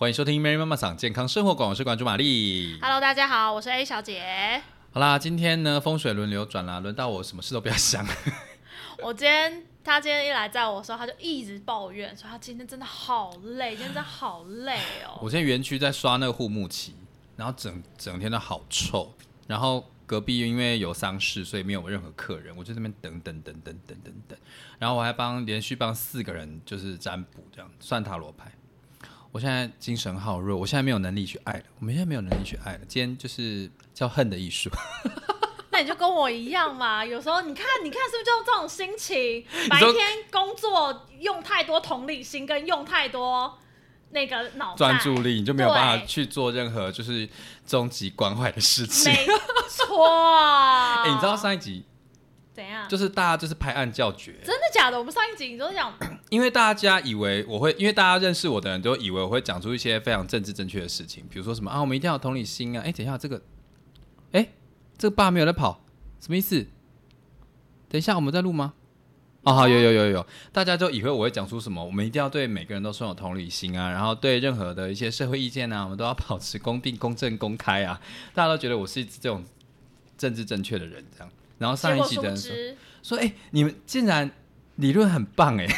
欢迎收听 Mary 妈妈桑健康生活馆，我是馆主玛丽。Hello，大家好，我是 A 小姐。好啦，今天呢风水轮流转啦，轮到我什么事都不要想。我今天他今天一来载我的时候，他就一直抱怨说他今天真的好累，今天真的好累哦。我现在园区在刷那个护木漆，然后整整天都好臭，然后隔壁因为有丧事，所以没有任何客人，我就在那边等等等等等等等，然后我还帮连续帮四个人就是占卜这样算塔罗牌。我现在精神好弱，我现在没有能力去爱了，我们现在没有能力去爱了。今天就是叫恨的艺术。那你就跟我一样嘛，有时候你看，你看是不是就这种心情？白天工作用太多同理心，跟用太多那个脑袋专注力，你就没有办法去做任何就是终极关怀的事情。没错。哎、哎你知道上一集怎样？就是大家就是拍案叫绝，真的假的？我们上一集你都讲 因为大家以为我会，因为大家认识我的人都以为我会讲出一些非常政治正确的事情，比如说什么啊，我们一定要有同理心啊。哎、等一下这个，哎、这个爸没有在跑，什么意思？等一下我们在录吗？哦，好，有有有有有，大家就以为我会讲出什么，我们一定要对每个人都拥有同理心啊，然后对任何的一些社会意见啊，我们都要保持公平、公正、公开啊。大家都觉得我是这种政治正确的人，这样。然后上一结果殊不集的人说，说，哎、你们竟然理论很棒哎、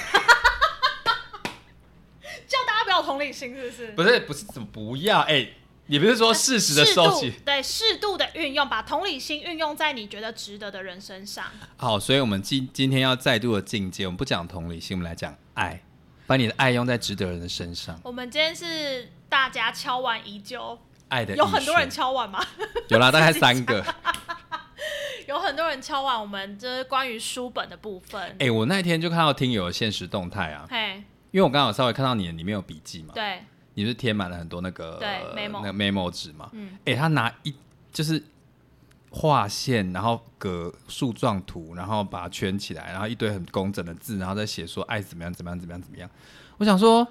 叫大家不要同理心，是不是？不是不是怎么不要？哎、你不是说适时的收起。适度对适度的运用，把同理心运用在你觉得值得的人身上。好，所以我们今今天要再度的进阶，我们不讲同理心，我们来讲爱，把你的爱用在值得人的身上，我们今天是大家敲完已久，爱的有很多人敲完吗？有啦，大概 三个。有很多人敲完，我们就是关于书本的部分。哎、我那天就看到听友的现实动态啊，嘿，因为我刚好稍微看到你的里面有笔记嘛，对，你是贴满了很多那个对，memo 那个 memo 纸嘛，嗯哎、他拿一就是画线，然后隔树状图，然后把它圈起来，然后一堆很工整的字，然后再写说爱怎么样怎么样怎么样怎么样。我想说，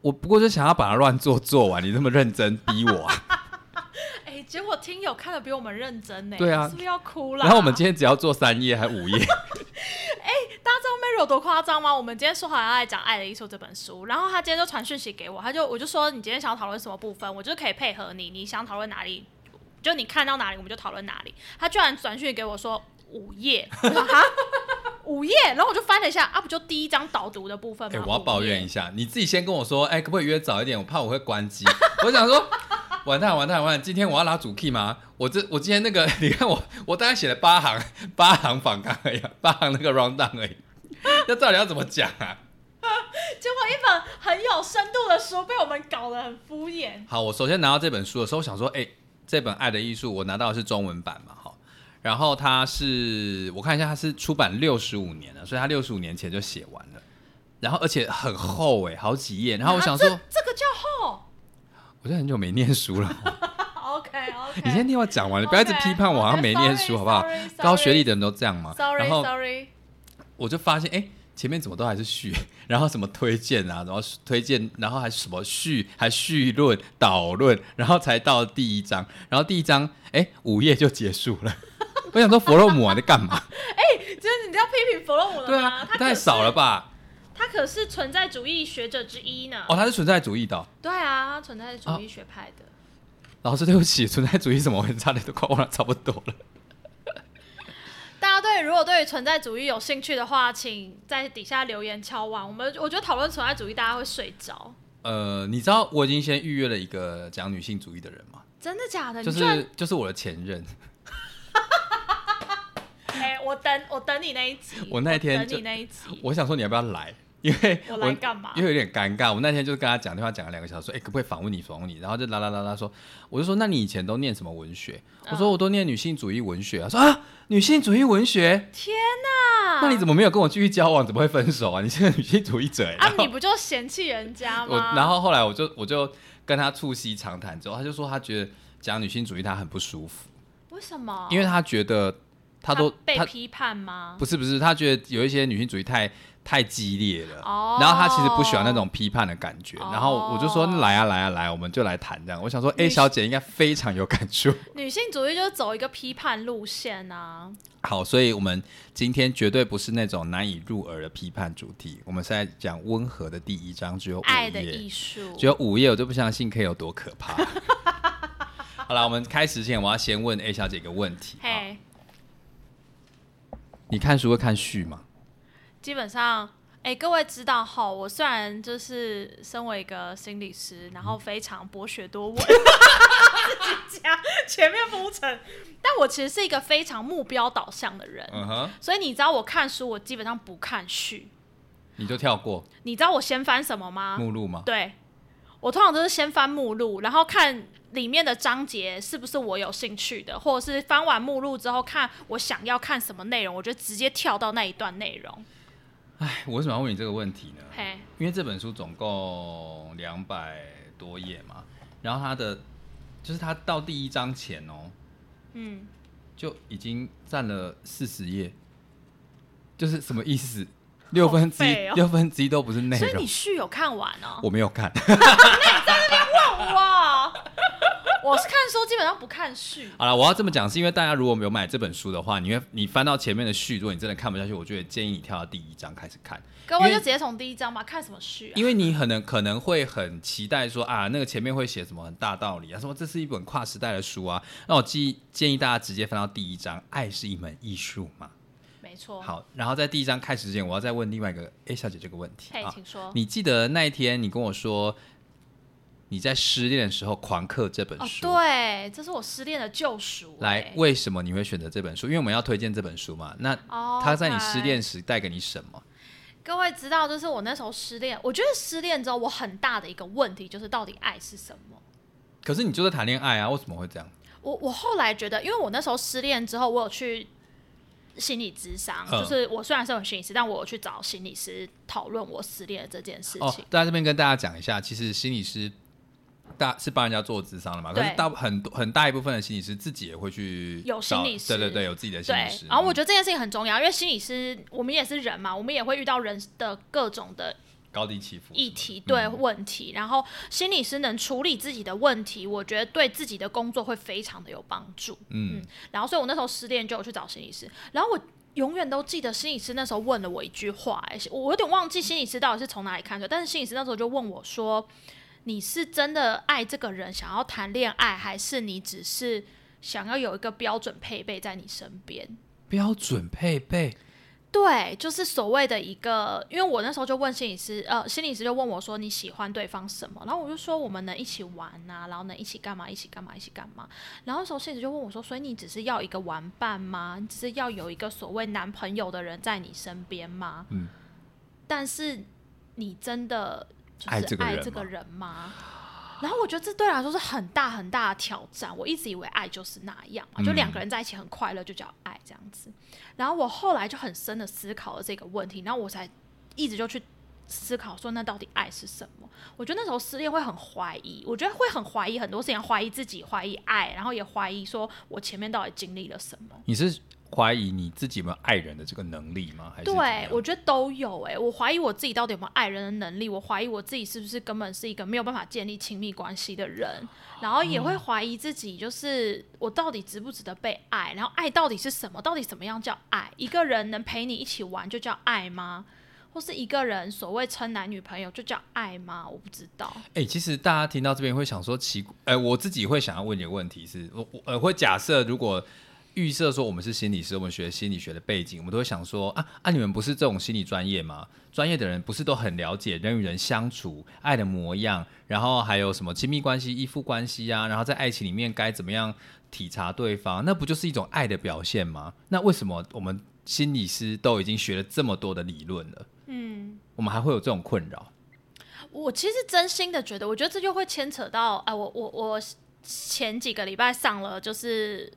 我不过就想要把它乱做做完，你这么认真逼我、啊。哎，结果听友看的比我们认真呢。对啊是不是要哭了？然后我们今天只要做三页还五页，大家知道 Mary 有多夸张吗？我们今天说好要来讲《爱的艺术》这本书，然后他今天就传讯息给我，他就我就说你今天想要讨论什么部分，我就可以配合你，你想讨论哪里，就你看到哪里我们就讨论哪里。他居然转讯给我说五页，我说哈五页，然后我就翻了一下，啊不就第一章导读的部分哎、吗？我要抱怨一下，下，你自己先跟我说，哎、可不可以约早一点？我怕我会关机。我想说，完蛋完蛋完蛋，今天我要拉主 key 吗？我这我今天那个，你看我我大概写了八行八行访纲而已啊，八行那个 round down 而已。那到底要怎么讲啊？结果一本很有深度的书被我们搞得很敷衍。好，我首先拿到这本书的时候，我想说，哎、这本《爱的艺术》，我拿到的是中文版嘛，哈。然后它是我看一下，它是出版六十五年了，所以它六十五年前就写完了。然后而且很厚哎、好几页。然后我想说，这个叫厚。我就很久没念书了。OK OK。你先听我讲完，你不要一直批判我好像没念书，好不好？高学历的人都这样嘛。Sorry 然后 Sorry。我就发现，哎、前面怎么都还是序，然后什么推荐啊，然后推荐，然后还什么序，还序论、导论，然后才到第一章，然后第一章，哎、五页就结束了。我想说，弗洛姆啊，在干嘛？哎就是你要批评弗洛姆了吗？对啊，太少了。吧？他可是存在主义学者之一呢。哦，他是存在主义的哦、对啊，他存在主义学派的。老师，对不起，存在主义什么？我差点都快忘了差不多了。大家对如果对于存在主义有兴趣的话，请在底下留言敲完。我们我觉得讨论存在主义，大家会睡着。呃，你知道我已经先预约了一个讲女性主义的人吗？真的假的？就是就是我的前任。哎、我等我等你那一集。我那天就等你那一集。我想说你要不要来，因为我来干嘛因为有点尴尬。我那天就跟他讲电话，讲了两个小时，说，哎、可不可以访问你，访问你？然后就啦啦啦啦说，我就说，那你以前都念什么文学？我说我都念女性主义文学啊。说啊，女性主义文学，天哪！那你怎么没有跟我继续交往？怎么会分手啊？你是个女性主义者、欸，啊你不就嫌弃人家我吗？然后后来我就我就跟他促膝长谈之后，他就说他觉得讲女性主义他很不舒服，为什么？因为他觉得他都他被批判吗？不是不是，他觉得有一些女性主义太太激烈了。哦，然后他其实不喜欢那种批判的感觉，哦然后我就说来啊来啊来，我们就来谈这样。我想说，A 小姐应该非常有感触。女性主义就是走一个批判路线啊。好，所以我们今天绝对不是那种难以入耳的批判主题，我们是在讲温和的第一章，只有五爱的页，艺术，只有五页，我就不相信可以有多可怕。好了，我们开始前，我要先问 A 小姐一个问题：你看书会看序吗？基本上，哎、各位知道哈，我虽然就是身为一个心理师，然后非常博学多闻，自己讲前面铺陈，但我其实是一个非常目标导向的人，嗯哼，所以你知道我看书，我基本上不看序。你就跳过你知道我先翻什么吗？目录吗？对，我通常都是先翻目录，然后看里面的章节是不是我有兴趣的，或者是翻完目录之后看我想要看什么内容，我就直接跳到那一段内容。哎，我为什么要问你这个问题呢？嘿，因为这本书总共两百多页嘛，然后它的就是它到第一章前哦，嗯，就已经占了四十页，就是什么意思？六分之一、哦六分之一都不是内容所以你，序有看完哦？我没有看。那你在那边问，我我是看书基本上不看序。好了，我要这么讲，是因为大家如果没有买这本书的话，你会你翻到前面的序，如果你真的看不下去，我觉得建议你跳到第一章开始看，各位就直接从第一章吧，看什么序啊？因为你可能可能会很期待说啊，那个前面会写什么很大道理啊，说这是一本跨时代的书啊，那我建建议大家直接翻到第一章，爱是一门艺术嘛。没错。，好，然后在第一章开始之前，我要再问另外一个 A 小姐这个问题请说。你记得那一天你跟我说你在失恋的时候狂刻这本哦，书，对，这是我失恋的救赎。来哎，为什么你会选择这本书？因为我们要推荐这本书嘛。那哦，它在你失恋时带给你什么？各位知道，就是我那时候失恋，我觉得失恋之后，我很大的一个问题就是到底爱是什么。可是你就在谈恋爱啊，为什么会这样？我我后来觉得，因为我那时候失恋之后，我有去心理咨商，嗯就是我虽然是有心理师，但我有去找心理师讨论我失恋的这件事哦情。，在这边跟大家讲一下，其实心理师大是帮人家做智商的嘛，可是对大很多很大一部分的心理师自己也会去有心理师对对对，有自己的心理师。，然后我嗯觉得这件事情很重要，因为心理师我们也是人嘛，我们也会遇到人的各种的高低起伏议题、对问题，然后心理师能处理自己的问题，我觉得对自己的工作会非常的有帮助。嗯，然后，所以我那时候失恋就有去找心理师，然后我永远都记得心理师那时候问了我一句话、哎，我有点忘记心理师到底是从哪里看出来，但是心理师那时候就问我说：“你是真的爱这个人，想要谈恋爱，还是你只是想要有一个标准配备在你身边？”标准配备对，就是所谓的一个，因为我那时候就问心理师，呃，心理师就问我说你喜欢对方什么，然后我就说我们能一起玩呐、然后能一起干嘛，一起干嘛，一起干嘛。然后那时候心理师就问我说，所以你只是要一个玩伴吗？你只是要有一个所谓男朋友的人在你身边吗？嗯，但是你真的就爱是这个人吗爱这个人吗？然后我觉得这对来说是很大很大的挑战。我一直以为爱就是那样嘛，就两个人在一起很快乐就叫爱这样子。然后我后来就很深的思考了这个问题，然后我才一直就去思考说，那到底爱是什么？我觉得那时候失恋会很怀疑，我觉得会很怀疑很多事情，怀疑自己，怀疑爱，然后也怀疑说我前面到底经历了什么。你是怀疑你自己有没有爱人的这个能力吗？还是对，我觉得都有哎、我怀疑我自己到底有没有爱人的能力，我怀疑我自己是不是根本是一个没有办法建立亲密关系的人，然后也会怀疑自己，就是我到底值不值得被爱，然后爱到底是什么？到底什么样叫爱？一个人能陪你一起玩就叫爱吗？或是一个人所谓称男女朋友就叫爱吗？我不知道。哎、其实大家听到这边会想说奇，呃，我自己会想要问你个问题是，我我呃会假设如果预设说我们是心理师，我们学心理学的背景，我们都会想说啊啊，你们不是这种心理专业吗？专业的人不是都很了解人与人相处、爱的模样，然后还有什么亲密关系、依附关系啊，然后在爱情里面该怎么样体察对方，那不就是一种爱的表现吗？那为什么我们心理师都已经学了这么多的理论了，嗯，我们还会有这种困扰？我其实真心的觉得，我觉得这就会牵扯到，哎、我我我前几个礼拜上了就是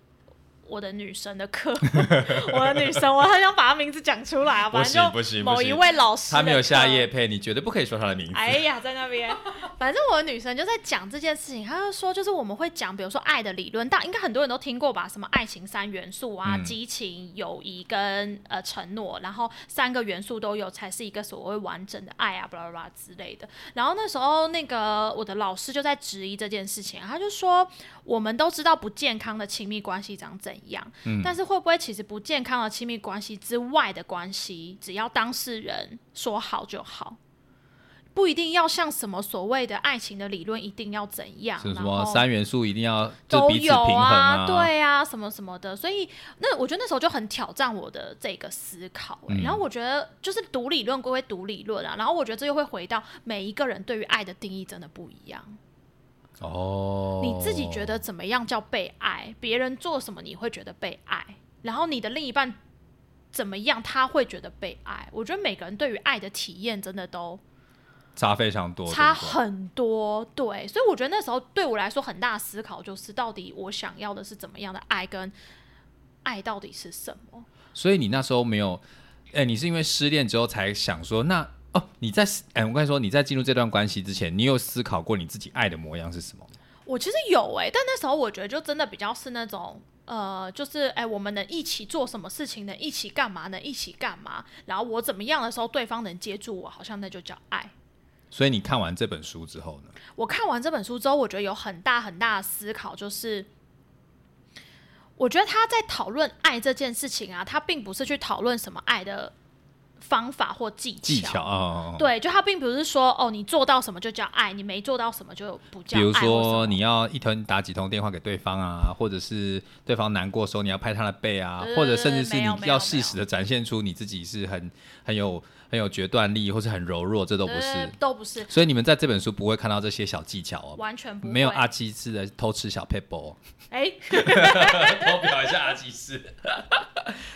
我的女神的课，我的女神，我很想把她名字讲出来啊，不行反正不行不行就某一位老师，他没有下夜。配，你绝对不可以说他的名字。哎呀，在那边，反正我的女神就在讲这件事情，她就说，就是我们会讲，比如说爱的理论，但应该很多人都听过吧？什么爱情三元素啊，嗯激情、友谊跟呃承诺，然后三个元素都有，才是一个所谓完整的爱啊，巴拉巴拉之类的。然后那时候那个我的老师就在质疑这件事情，他就说，我们都知道不健康的亲密关系长怎样，嗯但是会不会其实不健康的亲密关系之外的关系，只要当事人说好就好？不一定要像什么所谓的爱情的理论一定要怎样，是什么三元素一定要就都有啊，对啊，什么什么的，所以那我觉得那时候就很挑战我的这个思考、欸嗯然后我觉得就是读理论归会读理论啊，然后我觉得这又会回到每一个人对于爱的定义真的不一样。哦，你自己觉得怎么样叫被爱？别人做什么你会觉得被爱？然后你的另一半怎么样他会觉得被爱？我觉得每个人对于爱的体验真的都差非常多，差很多，对，所以我觉得那时候对我来说很大的思考就是，到底我想要的是怎么样的爱，跟爱到底是什么？所以你那时候没有，哎、你是因为失恋之后才想说，那哦，你在哎、我跟你说，你在进入这段关系之前，你有思考过你自己爱的模样是什么？我其实有哎、但那时候我觉得就真的比较是那种。呃，就是哎、我们能一起做什么事情，能一起干嘛，能一起干嘛，然后我怎么样的时候，对方能接住我，好像那就叫爱。所以你看完这本书之后呢？我看完这本书之后，我觉得有很大很大的思考，就是我觉得他在讨论爱这件事情啊，他并不是去讨论什么爱的方法或技巧。技巧啊，对，就他并不是说哦，你做到什么就叫爱，你没做到什么就不叫比如爱或什么。说你要一通打几通电话给对方啊，或者是对方难过的时候你要拍他的背啊，或者甚至是你要适时的展现出你自己是很很有很有决断力，或是很柔弱，这都不呃是。都不是，所以你们在这本书不会看到这些小技巧哦，完全不会没有阿基斯的偷吃小 pebble，哎 偷表一下阿基斯，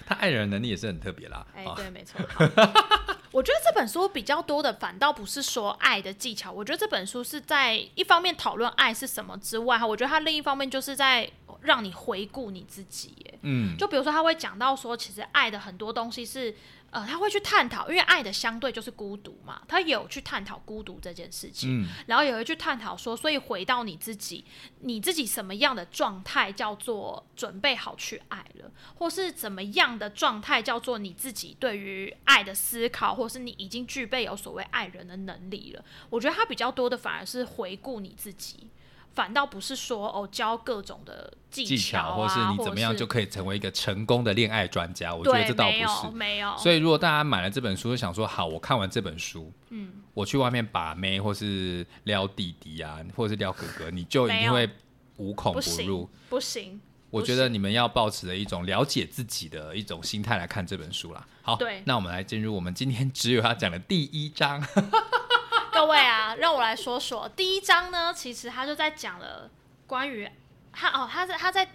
他爱人的能力也是很特别啦。哎，啊对，没错。我觉得这本书比较多的，反倒不是说爱的技巧。我觉得这本书是在一方面讨论爱是什么之外，哈，我觉得它另一方面就是在让你回顾你自己。嗯，就比如说他会讲到说，其实爱的很多东西是，呃，他会去探讨，因为爱的相对就是孤独嘛，他有去探讨孤独这件事情。嗯然后也会去探讨说，所以回到你自己，你自己什么样的状态叫做准备好去爱了，或是怎么样的状态叫做你自己对于爱的思考，或是你已经具备有所谓爱人的能力了。我觉得他比较多的反而是回顾你自己。反倒不是说哦教各种的技技巧、啊，巧，或是你怎么样就可以成为一个成功的恋爱专家，我觉得对这倒不没有是。没有，所以如果大家买了这本书，就想说好，我看完这本书，嗯，我去外面把妹，或是撩弟弟啊，或者是撩哥哥，你就一定会无孔不不行入。不行，不我觉得你们要抱持的一种了解自己的一种心态来看这本书啦。好，那我们来进入我们今天只有要讲的第一章。各位啊，让我来说说第一章呢，其实他就在讲了关于他哦，他在他在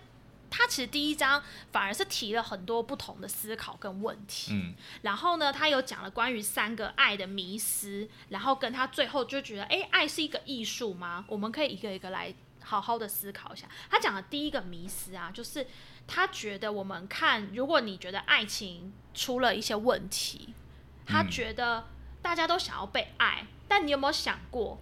他其实第一章反而是提了很多不同的思考跟问题，嗯，然后呢，他有讲了关于三个爱的迷思，然后跟他最后就觉得，哎，爱是一个艺术吗？我们可以一个一个来好好的思考一下。他讲的第一个迷思啊，就是他觉得我们看，如果你觉得爱情出了一些问题，他嗯觉得大家都想要被爱，但你有没有想过，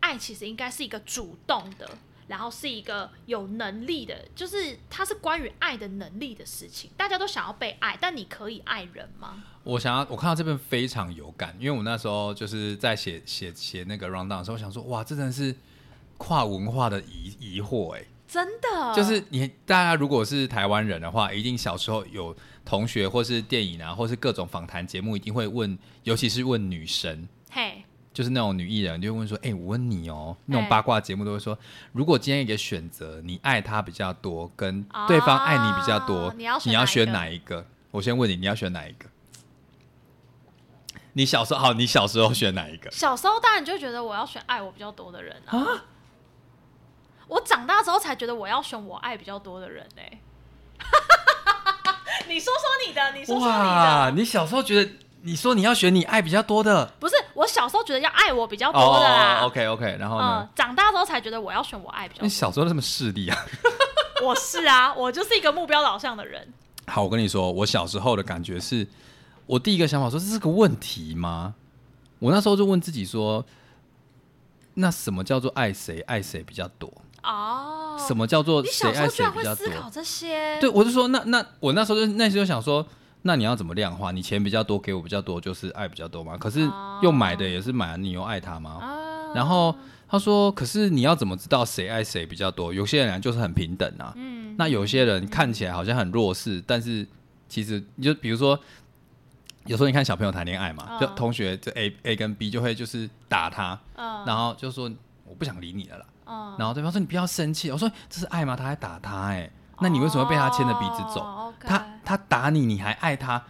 爱其实应该是一个主动的。然后是一个有能力的，就是它是关于爱的能力的事情。大家都想要被爱，但你可以爱人吗？我想要，我看到这边非常有感，因为我那时候就是在写写写那个 round down 的时候，我想说，哇，这真是跨文化的疑疑惑哎、真的，就是你大家如果是台湾人的话，一定小时候有同学或是电影啊，或是各种访谈节目，一定会问，尤其是问女神，嘿，就是那种女艺人，就会问说：“哎、我问你哦，那种哎八卦节目都会说，如果今天一个选择，你爱他比较多，跟哦对方爱你比较多，你要选你要选哪哪一个？我先问你，你要选哪一个？你小时候好，你小时候选哪一个？小时候当然就觉得我要选爱我比较多的人啊。我长大之后才觉得我要选我爱比较多的人嘞、你说说你的，你说说你，的。你小时候觉得，你说你要选你爱比较多的不是，我小时候觉得要爱我比较多的啦。哦，OK OK，然后嗯呢？，长大之后才觉得我要选我爱比较你。小时候那么势利啊？我是啊，我就是一个目标导向的人。好，我跟你说，我小时候的感觉是，我第一个想法说这是个问题吗？我那时候就问自己说，那什么叫做爱谁？爱谁比较多？哦，什么叫做你谁爱谁比较多？思考这些？对，我就说那那我那时候就那时候想说，那你要怎么量化？你钱比较多，给我比较多，就是爱比较多嘛？可是哦又买的也是买，你又爱他吗？哦，然后他说，可是你要怎么知道谁爱谁比较多？有些人就是很平等啊，嗯，那有些人看起来好像很弱势，但是其实你就比如说。有时候你看小朋友谈恋爱嘛，嗯就同学就 A A 跟 B 就会就是打他，嗯然后就说我不想理你了啦，嗯，然后对方说你不要生气，我说这是爱吗？他还打他哎、那你为什么被他牵着鼻子走？他他打你，你还爱他，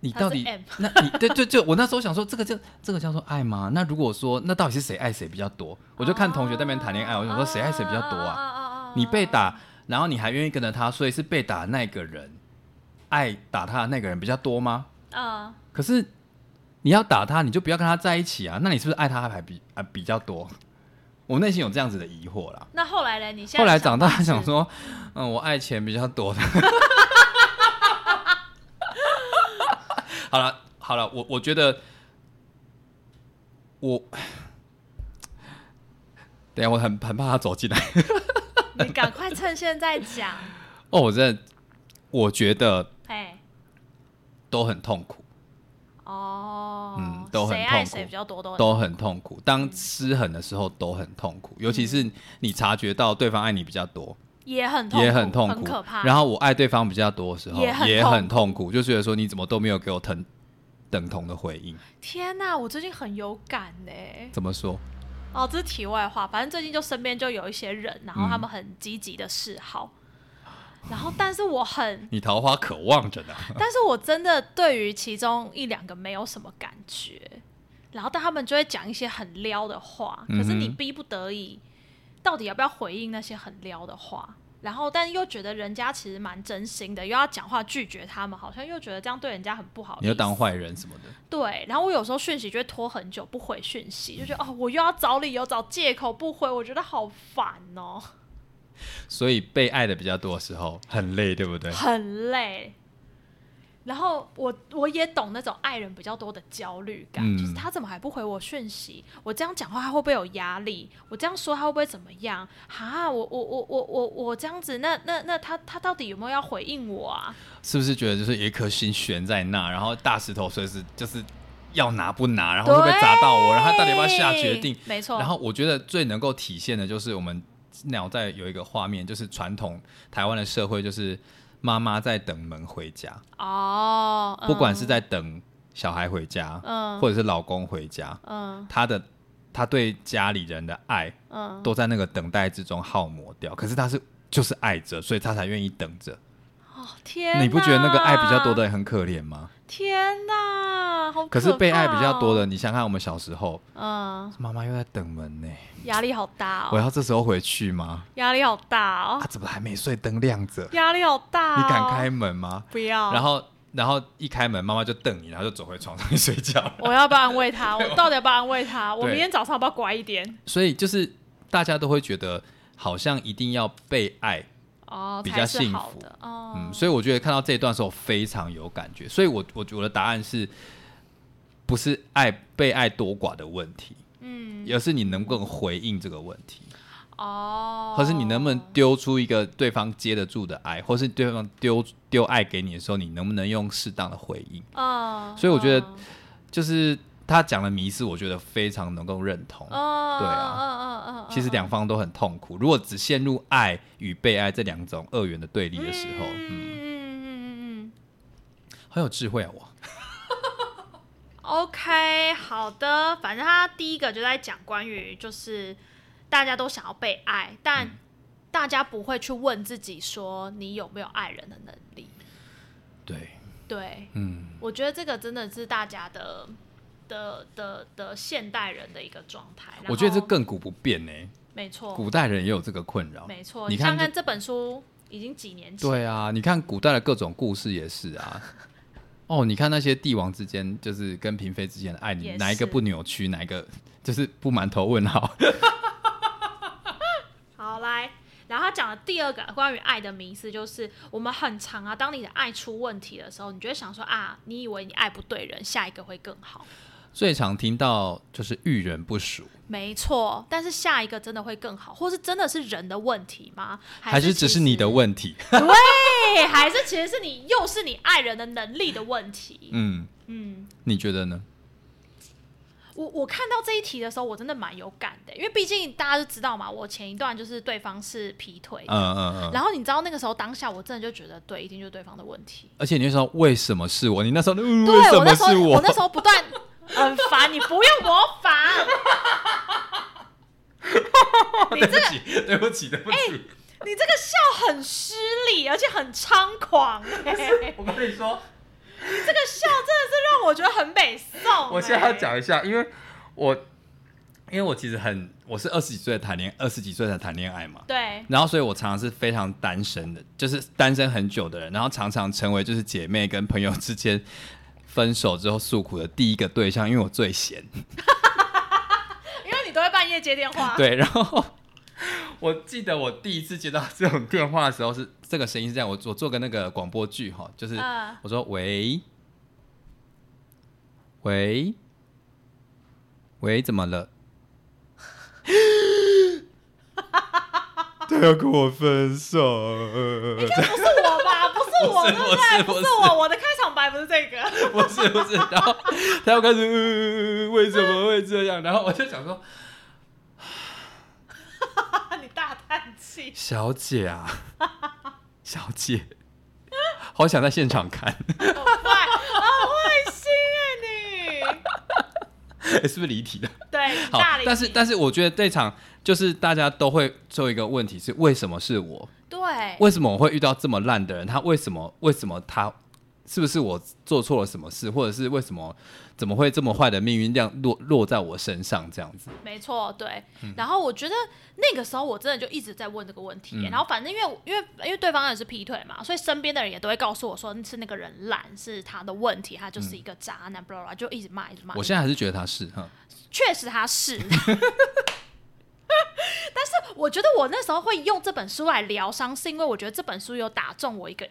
你到底那你对对就我那时候想说，这个叫这个叫做爱吗？那如果说那到底是谁爱谁比较多？我就看同学在那边谈恋爱，我想说谁爱谁比较多啊？啊你被打，然后你还愿意跟着他，所以是被打的那个人爱打他的那个人比较多吗？啊，可是你要打他，你就不要跟他在一起啊？那你是不是爱他还比啊比较多？我内心有这样子的疑惑啦。那后来呢？你现在后来长大想说，嗯，我爱钱比较多的。好了好了，我我觉得我，等下我很很怕他走进来。你赶快趁现在讲，哦，我真的我觉得哎，都很痛苦，哦，嗯都很谁痛苦谁比较多都都很痛苦。当失衡的时候都很痛苦，尤其是你察觉到对方爱你比较多，也很痛苦也很痛苦，很可怕。然后我爱对方比较多的时候，也很痛很痛苦，就觉得说你怎么都没有给我等等同的回应。天哪，我最近很有感呢。怎么说？哦，这是题外话，反正最近就身边就有一些人，然后他嗯们很积极的示好，然后但是我很，你桃花渴望着呢。但是我真的对于其中一两个没有什么感觉，然后但他们就会讲一些很撩的话，可是你逼不得已，到底要不要回应那些很撩的话？然后，但又觉得人家其实蛮真心的，又要讲话拒绝他们，好像又觉得这样对人家很不好。你要当坏人什么的。对，然后我有时候讯息就会拖很久不回讯息，就觉得哦，我又要找理由找借口不回，我觉得好烦哦，所以被爱的比较多的时候很累，对不对？很累。然后我我也懂那种爱人比较多的焦虑感，嗯就是他怎么还不回我讯息？我这样讲话他会不会有压力？我这样说他会不会怎么样？哈，我我我我我我这样子，那那那他他到底有没有要回应我啊？是不是觉得就是有一颗心悬在那，然后大石头随时就是要拿不拿，然后会不会砸到我，然后他到底要不要下决定？没错。然后我觉得最能够体现的就是我们脑袋有一个画面，就是传统台湾的社会，就是妈妈在等门回家，哦，不管是在等小孩回家，嗯或者是老公回家，嗯她的她对家里人的爱嗯都在那个等待之中耗磨掉。可是她是就是爱着，所以她才愿意等着。哦天，你不觉得那个爱比较多的？人很可怜吗？天哪，好可是被爱比较多的，哦，你想想看我们小时候，嗯，妈妈又在等门呢，压力好大哦我哦，要这时候回去吗？压力好大哦啊，，怎么还没睡？灯亮着，压力好大、哦，你敢开？门吗？不要。然后，然后一开门，妈妈就瞪你，然后就走回床上去睡觉。我要不要安慰他？我到底要不要安慰他？我明天早上要不要乖一点？所以就是大家都会觉得，好像一定要被爱，哦，比较幸福的哦。嗯，所以我觉得看到这一段的时候非常有感觉。所以我我我的答案是，不是爱被爱多寡的问题，嗯，而是你能不能回应这个问题，哦，或是你能不能丢出一个对方接得住的爱，或是对方丢丢爱给你的时候，你能不能用适当的回应？哦，所以我觉得嗯就是他讲的迷失，我觉得非常能够认同。哦，对啊嗯嗯嗯嗯，其实两方都很痛苦。如果只陷入爱与被爱这两种二元的对立的时候，嗯嗯，嗯嗯很有智慧啊！我 嗯，OK，好的，反正他第一个就在讲关于就是大家都想要被爱，但嗯大家不会去问自己说你有没有爱人的能力。对，对，嗯，我觉得这个真的是大家的的的的现代人的一个状态。我觉得这亘古不变呢、没错，古代人也有这个困扰。没错。你看看看这本书已经几年前，对啊，你看古代的各种故事也是啊。哦，你看那些帝王之间，就是跟嫔妃之间的爱，你哪一个不扭曲，哪一个就是不满头问号？好来，然后他他讲的第二个关于爱的迷思，就是我们很长啊，当你的爱出问题的时候，你就会想说啊，你以为你爱不对人，下一个会更好。最常听到就是遇人不淑，没错，但是下一个真的会更好，或是真的是人的问题吗？还是只是你的问题？对，还是其实是你又是你爱人的能力的问题？嗯嗯，你觉得呢？我我看到这一题的时候，我真的蛮有感的，因为毕竟大家都知道嘛，我前一段就是对方是劈腿，嗯嗯嗯，然后你知道那个时候当下，我真的就觉得对，一定就是对方的问题。而且你说为什么是我？你那时候对我那时候我那时候不断很烦，你不用模仿。对不起，对不起，对不起。你这个笑很失礼，而且很猖狂。我跟你说。你这个笑真的是让我觉得很北宋。我现在要讲一下，因为我因为我其实很我是二十几岁谈恋二十几岁才谈恋爱嘛，对。然后所以我常常是非常单身的，就是单身很久的人，然后常常成为就是姐妹跟朋友之间分手之后诉苦的第一个对象，因为我最闲。因为你都会半夜接电话。对，然后。我记得我第一次接到这种电话的时候，是这个声音是这样。我我做个那个广播剧哈，就是我说喂喂喂，怎么了？他要跟我分手？应该不是我吧？不是我，对不对？不是我，我的开场白不是这个。不是不是，然后他要开始为什么会这样？然后我就想说。你大叹气小姐啊，小姐，好想在现场看，好坏，好坏心哎，你，是不是离题的？对，好，但是但是我觉得这场就是大家都会做一个问题是为什么是我？对，为什么我会遇到这么烂的人？他为什么？为什么他？是不是我做错了什么事，或者是为什么怎么会这么坏的命运这样落落在我身上这样子？没错，对。然后我觉得那个时候我真的就一直在问这个问题。然后反正因为因为因为对方也是劈腿嘛，所以身边的人也都会告诉我说是那个人懒，是他的问题，他就是一个渣男，不啦就一直骂一直骂。我现在还是觉得他是哈，确实他是。但是我觉得我那时候会用这本书来疗伤，是因为我觉得这本书有打中我一个。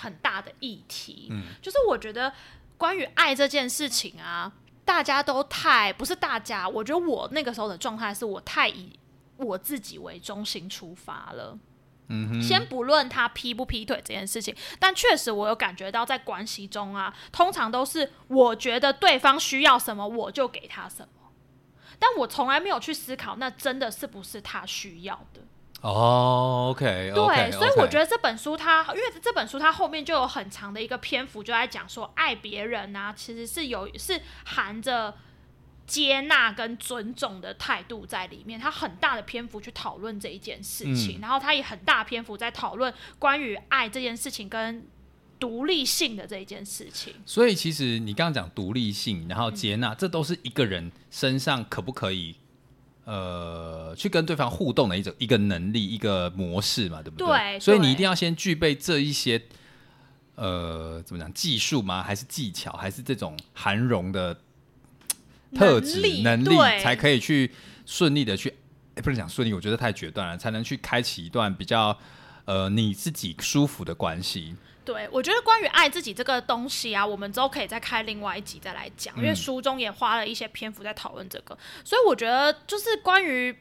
很大的议题，嗯，就是我觉得关于爱这件事情啊，大家都太不是大家，我觉得我那个时候的状态是我太以我自己为中心出发了，嗯，先不论他劈不劈腿这件事情，但确实我有感觉到在关系中啊，通常都是我觉得对方需要什么，我就给他什么，但我从来没有去思考，那真的是不是他需要的。哦，OK，对，所以我觉得这本书它，因为这本书它后面就有很长的一个篇幅，就在讲说爱别人啊，其实是有是含着接纳跟尊重的态度在里面。它很大的篇幅去讨论这一件事情，然后它也很大篇幅在讨论关于爱这件事情跟独立性的这一件事情。所以其实你刚刚讲独立性，然后接纳，这都是一个人身上可不可以？呃，去跟对方互动的一种一个能力，一个模式嘛，对不对？对。所以你一定要先具备这一些，呃，怎么讲？技术吗？还是技巧？还是这种含容的特质能力，才可以去顺利的去，不能讲顺利，我觉得太决断了，才能去开启一段比较呃你自己舒服的关系。对，我觉得关于爱自己这个东西啊，我们之后可以再开另外一集再来讲，因为书中也花了一些篇幅在讨论这个，所以我觉得就是关于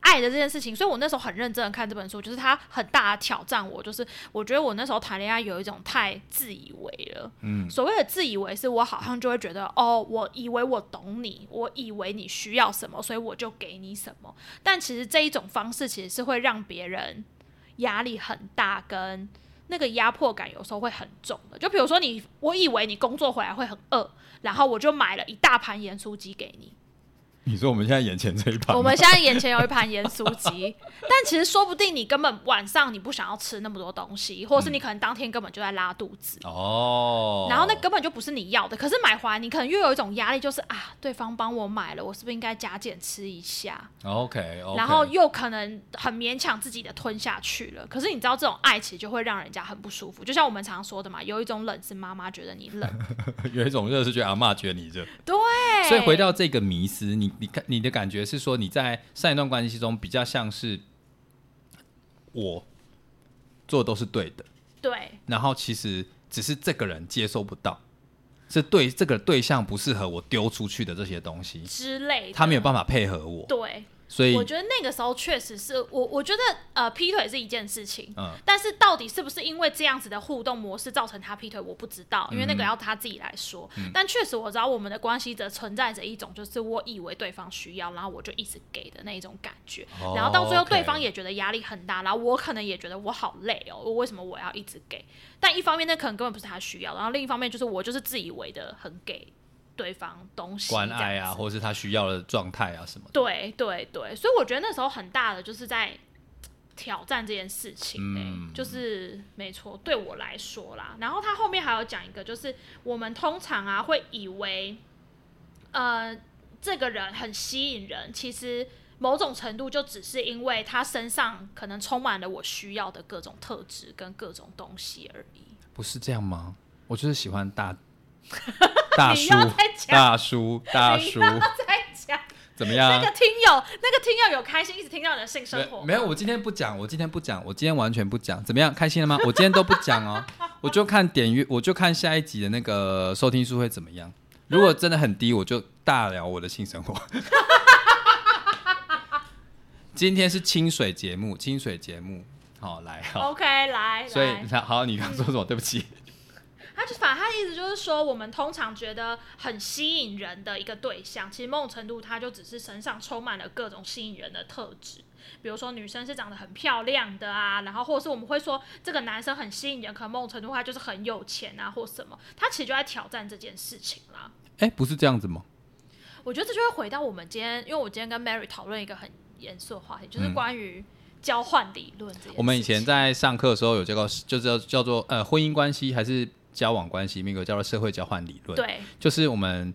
爱的这件事情，所以我那时候很认真的看这本书，就是它很大的挑战我，就是我觉得我那时候谈恋爱有一种太自以为了，嗯，所谓的自以为是我好像就会觉得哦，我以为我懂你，我以为你需要什么，所以我就给你什么，但其实这一种方式其实是会让别人压力很大跟。那个压迫感有时候会很重的，就比如说你，我以为你工作回来会很饿，然后我就买了一大盘盐酥鸡给你。你说我们现在眼前这一盘？我们现在眼前有一盘盐酥鸡，但其实说不定你根本晚上你不想要吃那么多东西，或者是你可能当天根本就在拉肚子哦。然后那根本就不是你要的，可是买回来你可能又有一种压力，就是啊，对方帮我买了，我是不是应该加减吃一下？OK，然后又可能很勉强自己的吞下去了。可是你知道这种爱其实就会让人家很不舒服，就像我们常说的嘛，有一种冷是妈妈觉得你冷，有一种热是觉得阿妈觉得你热。对，所以回到这个迷思，你。你看，你的感觉是说你在上一段关系中比较像是我做的都是对的，对。然后其实只是这个人接收不到，是对这个对象不适合我丢出去的这些东西，之类的，他没有办法配合我，对，所以我觉得那个时候确实是我，我觉得呃，劈腿是一件事情，嗯但是到底是不是因为这样子的互动模式造成他劈腿，我不知道，因为嗯那个要他自己来说。但确实我知道我们的关系则存在着一种，就是我以为对方需要，然后我就一直给的那一种感觉，哦然后到最后对方也觉得压力很大，然后我可能也觉得我好累哦，我为什么我要一直给？但一方面那可能根本不是他需要，然后另一方面就是我就是自以为的很给对方东西，关爱啊，或者是他需要的状态啊什么的。对对对，所以我觉得那时候很大的就是在挑战这件事情呢、嗯就是没错，对我来说啦。然后他后面还有讲一个，就是我们通常啊会以为，呃，这个人很吸引人，其实某种程度就只是因为他身上可能充满了我需要的各种特质跟各种东西而已。不是这样吗？我就是喜欢大 大叔你要再讲大叔大叔，再讲怎么样？那个听友，那个听友有开心一直听到你的性生活没没有，我今天不讲，我今天不讲，我今天完全不讲，怎么样？开心了吗？我今天都不讲哦，我就看点阅，我就看下一集的那个收听数会怎么样。如果真的很低，我就大聊我的性生活。今天是清水节目，清水节目，好来好，OK，来，所以来好，你刚说什么？对不起，他就反正他的意思就是说，我们通常觉得很吸引人的一个对象，其实某种程度他就只是身上充满了各种吸引人的特质。比如说女生是长得很漂亮的啊，然后或者是我们会说这个男生很吸引人，可能某种程度他就是很有钱啊，或什么，他其实就在挑战这件事情啦。哎、不是这样子吗？我觉得这就会回到我们今天，因为我今天跟 Mary 讨论一个很严肃的话题，就是嗯关于交换理论。我们以前在上课的时候有这个，就是叫做呃婚姻关系还是交往关系，那个叫做社会交换理论。对就是我们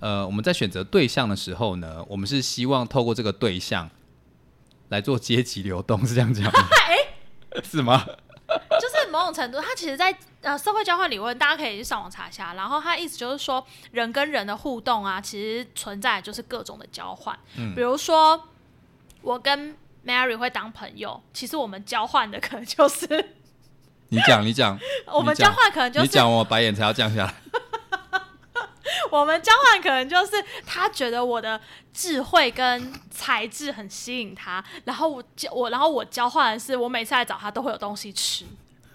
呃我们在选择对象的时候呢，我们是希望透过这个对象来做阶级流动，是这样讲吗？是吗？就是某种程度，它其实在，呃社会交换理论，大家可以去上网查一下。然后它意思就是说，人跟人的互动啊，其实存在就是各种的交换。嗯比如说，我跟 Mary 会当朋友，其实我们交换的可能就是，你讲，你讲，我们交换可能就是，你讲，我白眼才要降下来。我们交换可能就是他觉得我的智慧跟才智很吸引他，然后我交我，然后我交换的是我每次来找他都会有东西吃。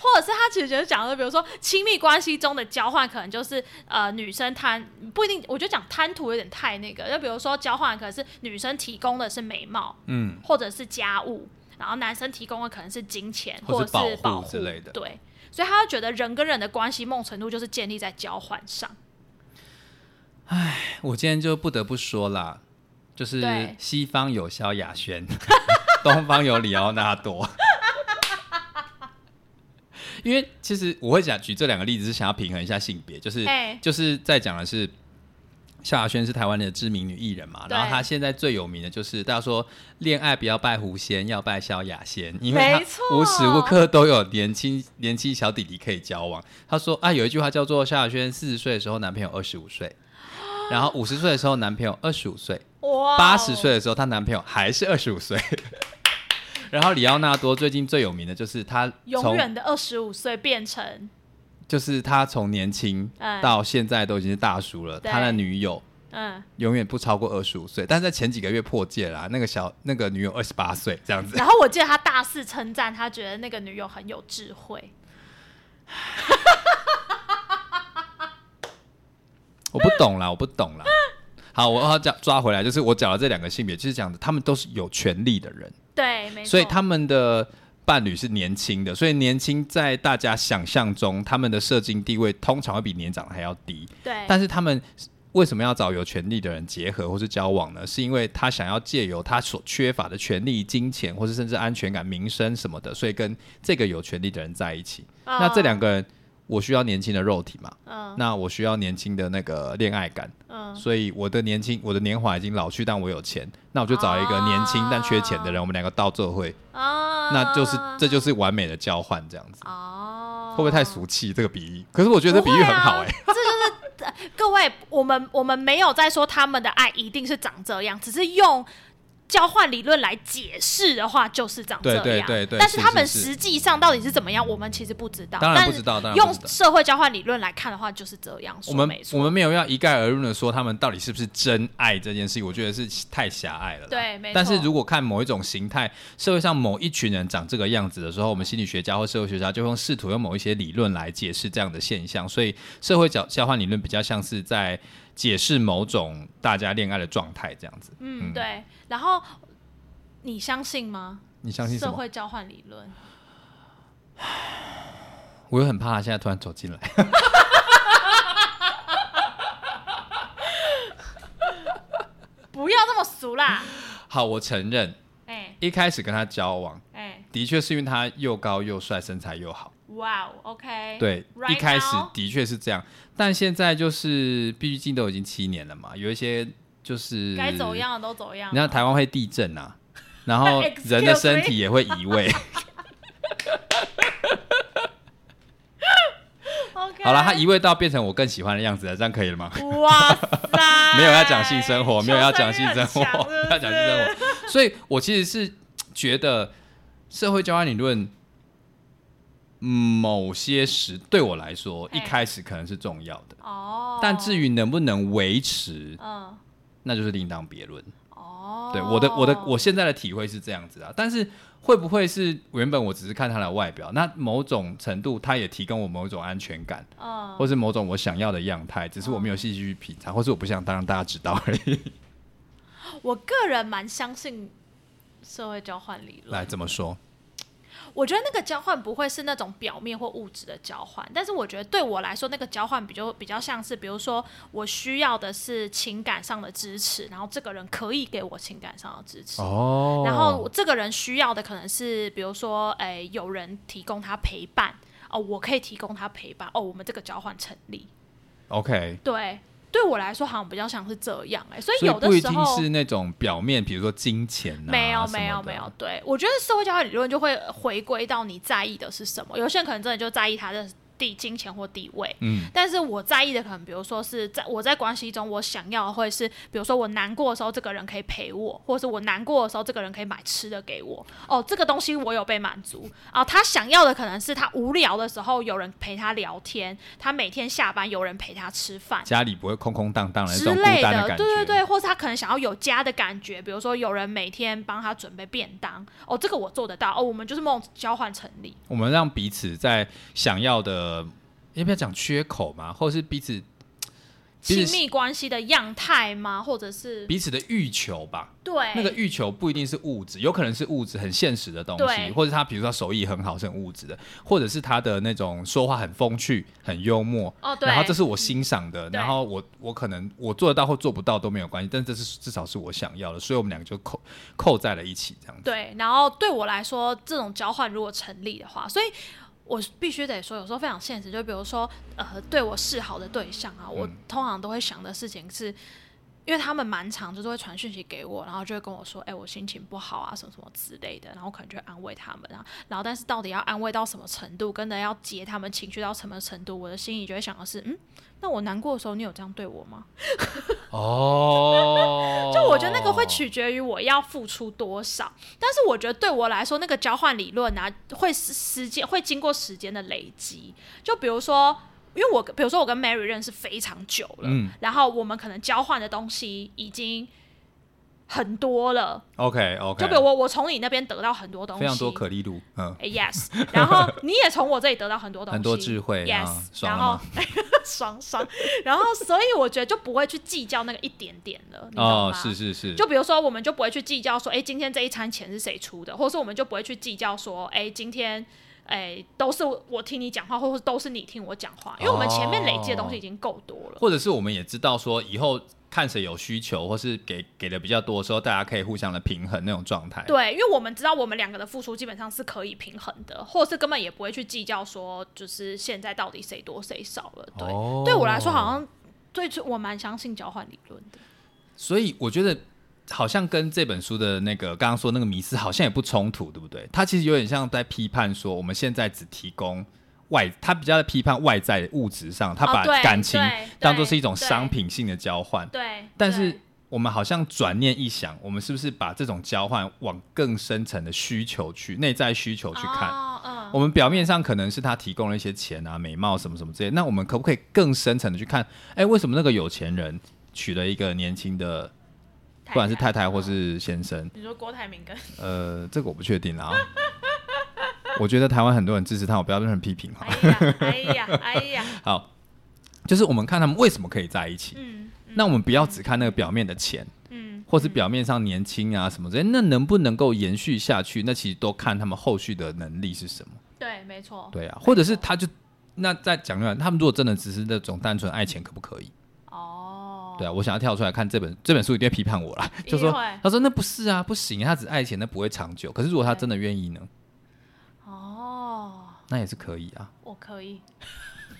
或者是他其实就是讲的，比如说亲密关系中的交换，可能就是呃女生贪不一定，我觉得讲贪图有点太那个。就比如说交换可能是女生提供的是美貌，嗯，或者是家务，然后男生提供的可能是金钱或或者是保护之类的对，所以他就觉得人跟人的关系，某种程度就是建立在交换上。唉我今天就不得不说啦，就是西方有萧亚轩，东方有里奥纳多。因为其实我会想举这两个例子，是想要平衡一下性别，就是嘿就是在讲的是萧亚轩是台湾的知名女艺人嘛，然后她现在最有名的就是大家说恋爱不要拜狐仙，要拜萧亚仙，因为她无时无刻都有年轻年轻小弟弟可以交往。她说啊，有一句话叫做萧亚轩四十岁的时候男朋友二十五岁，然后五十岁的时候男朋友二十五岁，八十岁的时候她男朋友还是二十五岁。然后里奥纳多最近最有名的就是他永远的二十五岁变成就是他从年轻嗯到现在都已经是大叔了，对他的女友嗯，永远不超过二十五岁，但是在前几个月破戒啦，那个小那个女友二十八岁这样子。然后我记得他大肆称赞，他觉得那个女友很有智慧。我不懂啦，我不懂啦。好，我要讲抓回来，就是我讲的这两个性别，就是讲的他们都是有权利的人，对，没错。所以他们的伴侣是年轻的，所以年轻在大家想象中，他们的社经地位通常会比年长的还要低。对，但是他们为什么要找有权利的人结合或是交往呢？是因为他想要借由他所缺乏的权利、金钱，或是甚至安全感、名声什么的，所以跟这个有权利的人在一起。那这两个，个人，我需要年轻的肉体嘛？嗯。那我需要年轻的那个恋爱感，嗯，所以我的年轻，我的年华已经老去，但我有钱，那我就找一个年轻但缺钱的人，我们两个到这会，啊，那就是这就是完美的交换，这样子。哦，会不会太俗气这个比喻？可是我觉得这比喻很好哎、不会啊各位，我们我们没有在说他们的爱一定是长这样，只是用交换理论来解释的话，就是长这样。对对对对但是他们实际上到底是怎么样，我们其实不知道。当然不知道当然用社会交换理论来看的话，就是这样。我们我们没有要一概而论的说他们到底是不是真爱这件事情，我觉得是太狭隘了。对没错但是如果看某一种形态，社会上某一群人长这个样子的时候，我们心理学家或社会学家就用试图用某一些理论来解释这样的现象。所以社会交交换理论比较像是在解释某种大家恋爱的状态这样子。嗯，对。然后你相信吗？你相信？社会交换理论？我又很怕他现在突然走进来。不要这么俗啦！好，我承认哎一开始跟他交往，哎，的确是因为他又高又帅，身材又好。哇哦，OK，对 Right 一开始的确是这样，但现在就是毕竟都已经七年了嘛，有一些就是该走。样的都走样了。你看台湾会地震啊，然后人的身体也会移位。好了，他移位到变成我更喜欢的样子了，这样可以了吗？哇塞，没有要讲性生活，没有要讲性生活，要讲性生活。所以我其实是觉得社会交换理论，嗯某些时对我来说，一开始可能是重要的，哦，但至于能不能维持，嗯那就是另当别论。哦，对我的我的我现在的体会是这样子啊，但是会不会是原本我只是看他的外表，那某种程度他也提供我某种安全感，嗯，或是某种我想要的样态，只是我没有细细去品尝，或是我不想当让大家知道而已。我个人蛮相信社会交换理论。来怎么说？我觉得那个交换不会是那种表面或物质的交换，但是我觉得对我来说，那个交换比较比较像是，比如说我需要的是情感上的支持，然后这个人可以给我情感上的支持。哦然后这个人需要的可能是，比如说，哎，有人提供他陪伴，哦，我可以提供他陪伴，哦，我们这个交换成立。OK，对，对我来说好像比较像是这样，哎，所以所以有的不一定时候是那种表面，比如说金钱啊，没有没有没有，对我觉得社会教育理论就会回归到你在意的是什么。有些人可能真的就在意他的地金钱或地位，嗯，但是我在意的可能，比如说是在我在关系中，我想要的会是，比如说我难过的时候，这个人可以陪我，或者是我难过的时候，这个人可以买吃的给我。哦，这个东西我有被满足啊。他想要的可能是他无聊的时候有人陪他聊天，他每天下班有人陪他吃饭。家里不会空空荡荡的之类的。对对对，或是他可能想要有家的感觉，比如说有人每天帮他准备便当，哦，这个我做得到，哦，我们就是某种交换成立，我们让彼此在想要的，要不要讲缺口嘛，或者是彼此亲密关系的样态吗？或者是彼此的欲求吧。对那个欲求不一定是物质，有可能是物质很现实的东西，或者他比如说他手艺很好是很物质的，或者是他的那种说话很风趣、很幽默，哦，对，然后这是我欣赏的，对然后我我可能我做得到或做不到都没有关系，但这是至少是我想要的，所以我们两个就扣扣在了一起这样子。对，然后对我来说，这种交换如果成立的话，所以我必须得说，有时候非常现实。就比如说，呃，对我示好的对象啊，我嗯通常都会想的事情是。因为他们蛮常就是会传讯息给我，然后就会跟我说，哎、我心情不好啊，什么什么之类的，然后可能就会安慰他们啊，然后但是到底要安慰到什么程度，跟着要接他们情绪到什么程度，我的心里就会想的是，嗯，那我难过的时候，你有这样对我吗？哦，就我觉得那个会取决于我要付出多少，但是我觉得对我来说，那个交换理论啊，会时时间会经过时间的累积。就比如说，因为我比如说我跟 Mary 认识非常久了，嗯。然后我们可能交换的东西已经很多了。OK OK，就比如我我从你那边得到很多东西，非常多可丽露，嗯，哎 yes，然后你也从我这里得到很多东西，很多智慧 yes，、啊。然后 爽爽，然后所以我觉得就不会去计较那个一点点了，你懂哦吗？，是是是，就比如说，我们就不会去计较说，哎、今天这一餐钱是谁出的，或者说我们就不会去计较说，哎、今天，哎、都是我听你讲话，或者是都是你听我讲话，因为我们前面累积的东西已经够多了。或者是我们也知道说以后看谁有需求，或是给给的比较多的时候，大家可以互相的平衡那种状态。对，因为我们知道我们两个的付出基本上是可以平衡的，或者是根本也不会去计较说，就是现在到底谁多谁少了。对，哦对我来说，好像最我蛮相信交换理论的。所以我觉得好像跟这本书的那个刚刚说那个迷思好像也不冲突，对不对？它其实有点像在批判说我们现在只提供外，他比较在批判外在物质上，他把感情当做是一种商品性的交换。对，但是我们好像转念一想，我们是不是把这种交换往更深层的需求去、内在需求去看？哦嗯，我们表面上可能是他提供了一些钱啊、美貌什么什么之类，那我们可不可以更深层的去看？哎，为什么那个有钱人娶了一个年轻的，不管是太太或是先生？你说郭台铭跟呃，这个我不确定啊。我觉得台湾很多人支持他，我不要任何批评哈。哎呀哎呀哎呀，好，就是我们看他们为什么可以在一起。嗯那我们不要只看那个表面的钱，嗯，或是表面上年轻啊什么之类，那能不能够延续下去？那其实都看他们后续的能力是什么。对，没错，对啊，或者是他就那再讲一下，他们如果真的只是那种单纯爱钱，可不可以？哦，对啊，我想要跳出来看这本这本书，一定会批判我啦，就说他说那不是啊，不行，他只爱钱，那不会长久。可是如果他真的愿意呢，哦，那也是可以啊，我可以，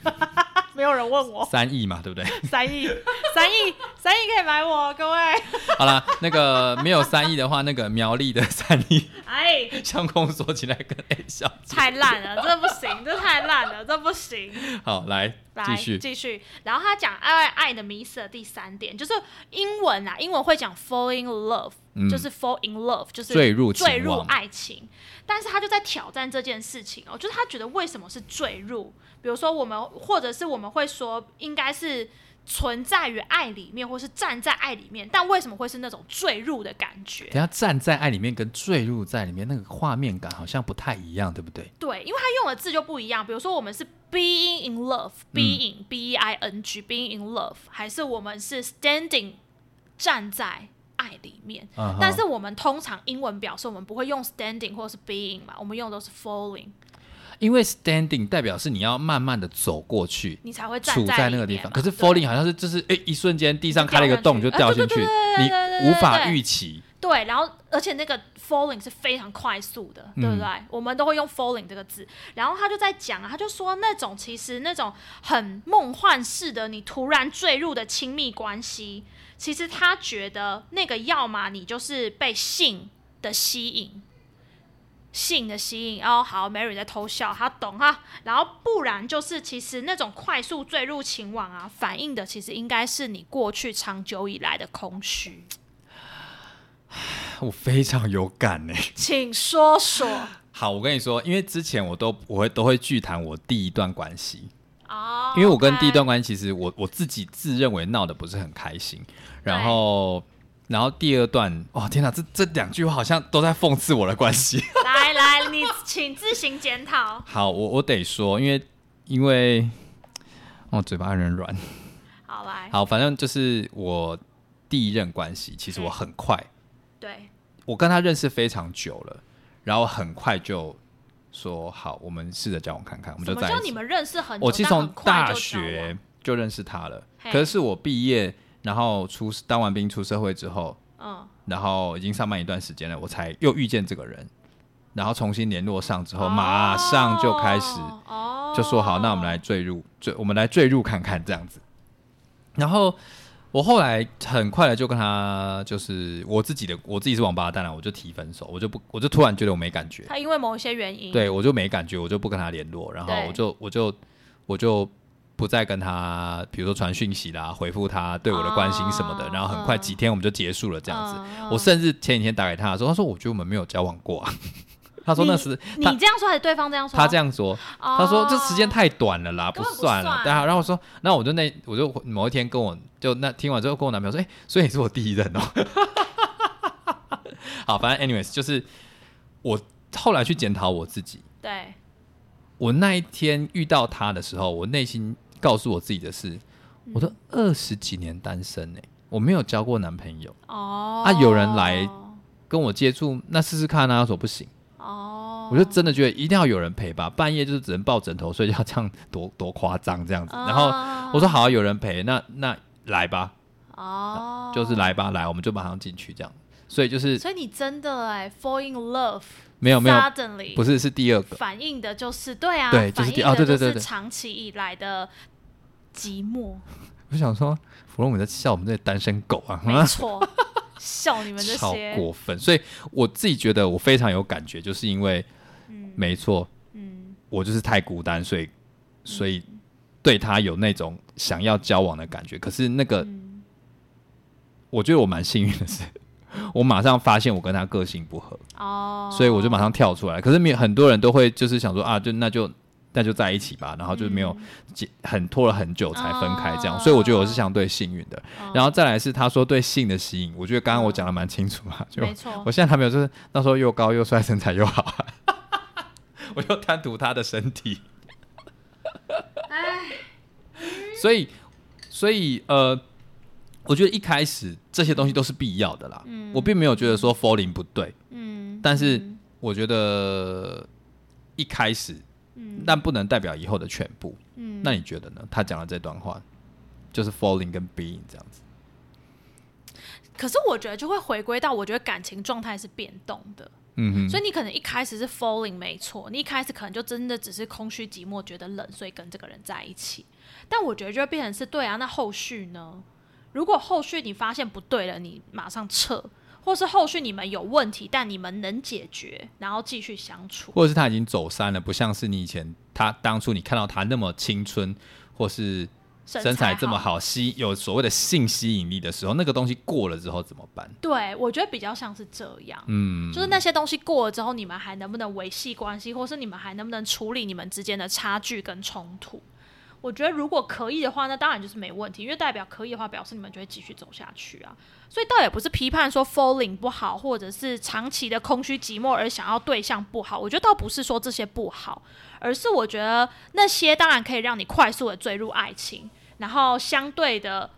没有人问我，三亿嘛，对不对？三亿，三亿，三亿可以买我，各位，好了，那个没有三亿的话，那个苗栗的三亿哎，相公说起来跟 A 小姐，太烂了，这不行，这太烂了，这不行。好来来继续，继续，然后他讲爱爱的迷思的第三点，就是英文啊，英文会讲 fall in love，、嗯就是 fall in love，就是坠入情坠入网爱情。但是他就在挑战这件事情哦，就是他觉得为什么是坠入？比如说我们，或者是我们会说应该是存在于爱里面，或是站在爱里面，但为什么会是那种坠入的感觉？等下站在爱里面跟坠入在里面，那个画面感好像不太一样，对不对？对，因为他用的字就不一样。比如说，我们是 being in love，being、b e i n g being in love，还是我们是 standing 站在爱里面。但是我们通常英文表示我们不会用 standing 或者是 being 嘛，我们用的都是 falling，因为 standing 代表是你要慢慢的走过去，你才会站处在那个地方。可是 falling 好像是就是哎、一瞬间地上开了一个洞就掉进去，你无法预期。对，然后而且那个 falling 是非常快速的，对不对？我们都会用 falling 这个字。然后他就在讲啊，他就说那种其实那种很梦幻式的，你突然坠入的亲密关系，其实他觉得那个要么你就是被性的吸引。性的吸引，哦，好，Mary 在偷笑，他懂哈。然后不然就是，其实那种快速坠入情网啊，反映的其实应该是你过去长久以来的空虚。我非常有感呢。请说说。好，我跟你说，因为之前我都我会都会剧谈我第一段关系，哦，因为我跟第一段关系，其实我我自己自认为闹得不是很开心，然后然后第二段，哦天哪，这这两句话好像都在讽刺我的关系。来来，你请自行检讨。好，我我得说，因为因为哦嘴巴有点软，好来，好，反正就是我第一任关系，其实我嗯很快，对，我跟他认识非常久了，然后很快就说好，我们试着交往看看，我们就在一起。叫你们认识很久？我其实从大学，就认识他了，可是我毕业，然后出当完兵出社会之后，嗯，然后已经上班一段时间了，我才又遇见这个人，然后重新联络上之后，马上就开始哦，就说好，那我们来坠入坠，我们来坠入看看这样子。然后我后来很快的就跟他，就是我自己的，我自己是王八蛋了，我就提分手，我就不，我就突然觉得我没感觉，他因为某一些原因，对我就没感觉，我就不跟他联络，然后对。我就我就我就不再跟他，比如说传讯息啦，回复他对我的关心什么的，哦然后很快几天我们就结束了这样子。嗯我甚至前几天打给他的时候，他说我觉得我们没有交往过啊。他说那是他你这样说还是对方这样说？他这样说，哦，他说这时间太短了啦，不算了。算然后然后我说，那我就那我就某一天跟我就那听完之后跟我男朋友说，哎、所以你是我第一任哦。好，反正 anyways 就是我后来去检讨我自己，对，我那一天遇到他的时候，我内心告诉我自己的是，我都二十几年单身哎、我没有交过男朋友，哦，啊有人来跟我接触，那试试看啊，有什么不行？哦，我就真的觉得一定要有人陪吧，半夜就是只能抱枕头睡觉，这样多多夸张这样子。然后哦我说好、啊，有人陪，那那来吧，哦，就是来吧，来，我们就马上进去这样。所以就是所以你真的哎，fall in love，没有没有，，suddenly 不是是第二个，反映的就是对啊，对就是第反映的就是哦对对对对。长期以来的寂寞，我想说，弗洛姆在笑我们这些单身狗啊，没错，笑你们这超些，过分。所以我自己觉得我非常有感觉，就是因为，没错，嗯，我就是太孤单，所以所以对他有那种想要交往的感觉。可是那个、嗯。我觉得我蛮幸运的是，我马上发现我跟他个性不合，哦，所以我就马上跳出来。可是没有很多人都会就是想说啊，就那就那就在一起吧，然后就没有结很拖了很久才分开这样。所以我觉得我是相对幸运的。哦然后再来是他说对性的吸引，我觉得刚刚我讲的蛮清楚嘛，就没错我，现在还没有就是那时候又高又帅，身材又好，我就贪图他的身体。所以，所以呃，我觉得一开始这些东西都是必要的啦。我并没有觉得说 falling 不对，嗯，但是嗯我觉得一开始，嗯但不能代表以后的全部。嗯那你觉得呢？他讲的这段话就是 falling 跟 being 这样子。可是我觉得就会回归到，我觉得感情状态是变动的，嗯哼，所以你可能一开始是 falling 没错，你一开始可能就真的只是空虚寂寞，觉得冷，所以跟这个人在一起。但我觉得就会变成是对啊，那后续呢？如果后续你发现不对了，你马上撤，或是后续你们有问题，但你们能解决，然后继续相处。或者是他已经走散了，不像是你以前他当初你看到他那么青春，或是身材这么好，好，吸有所谓的性吸引力的时候，那个东西过了之后怎么办？对我觉得比较像是这样。嗯，就是那些东西过了之后，你们还能不能维系关系，或是你们还能不能处理你们之间的差距跟冲突？我觉得如果可以的话，那当然就是没问题，因为代表可以的话，表示你们就会继续走下去啊。所以倒也不是批判说 falling 不好，或者是长期的空虚寂寞而想要对象不好。我觉得倒不是说这些不好，而是我觉得那些当然可以让你快速的坠入爱情，然后相对的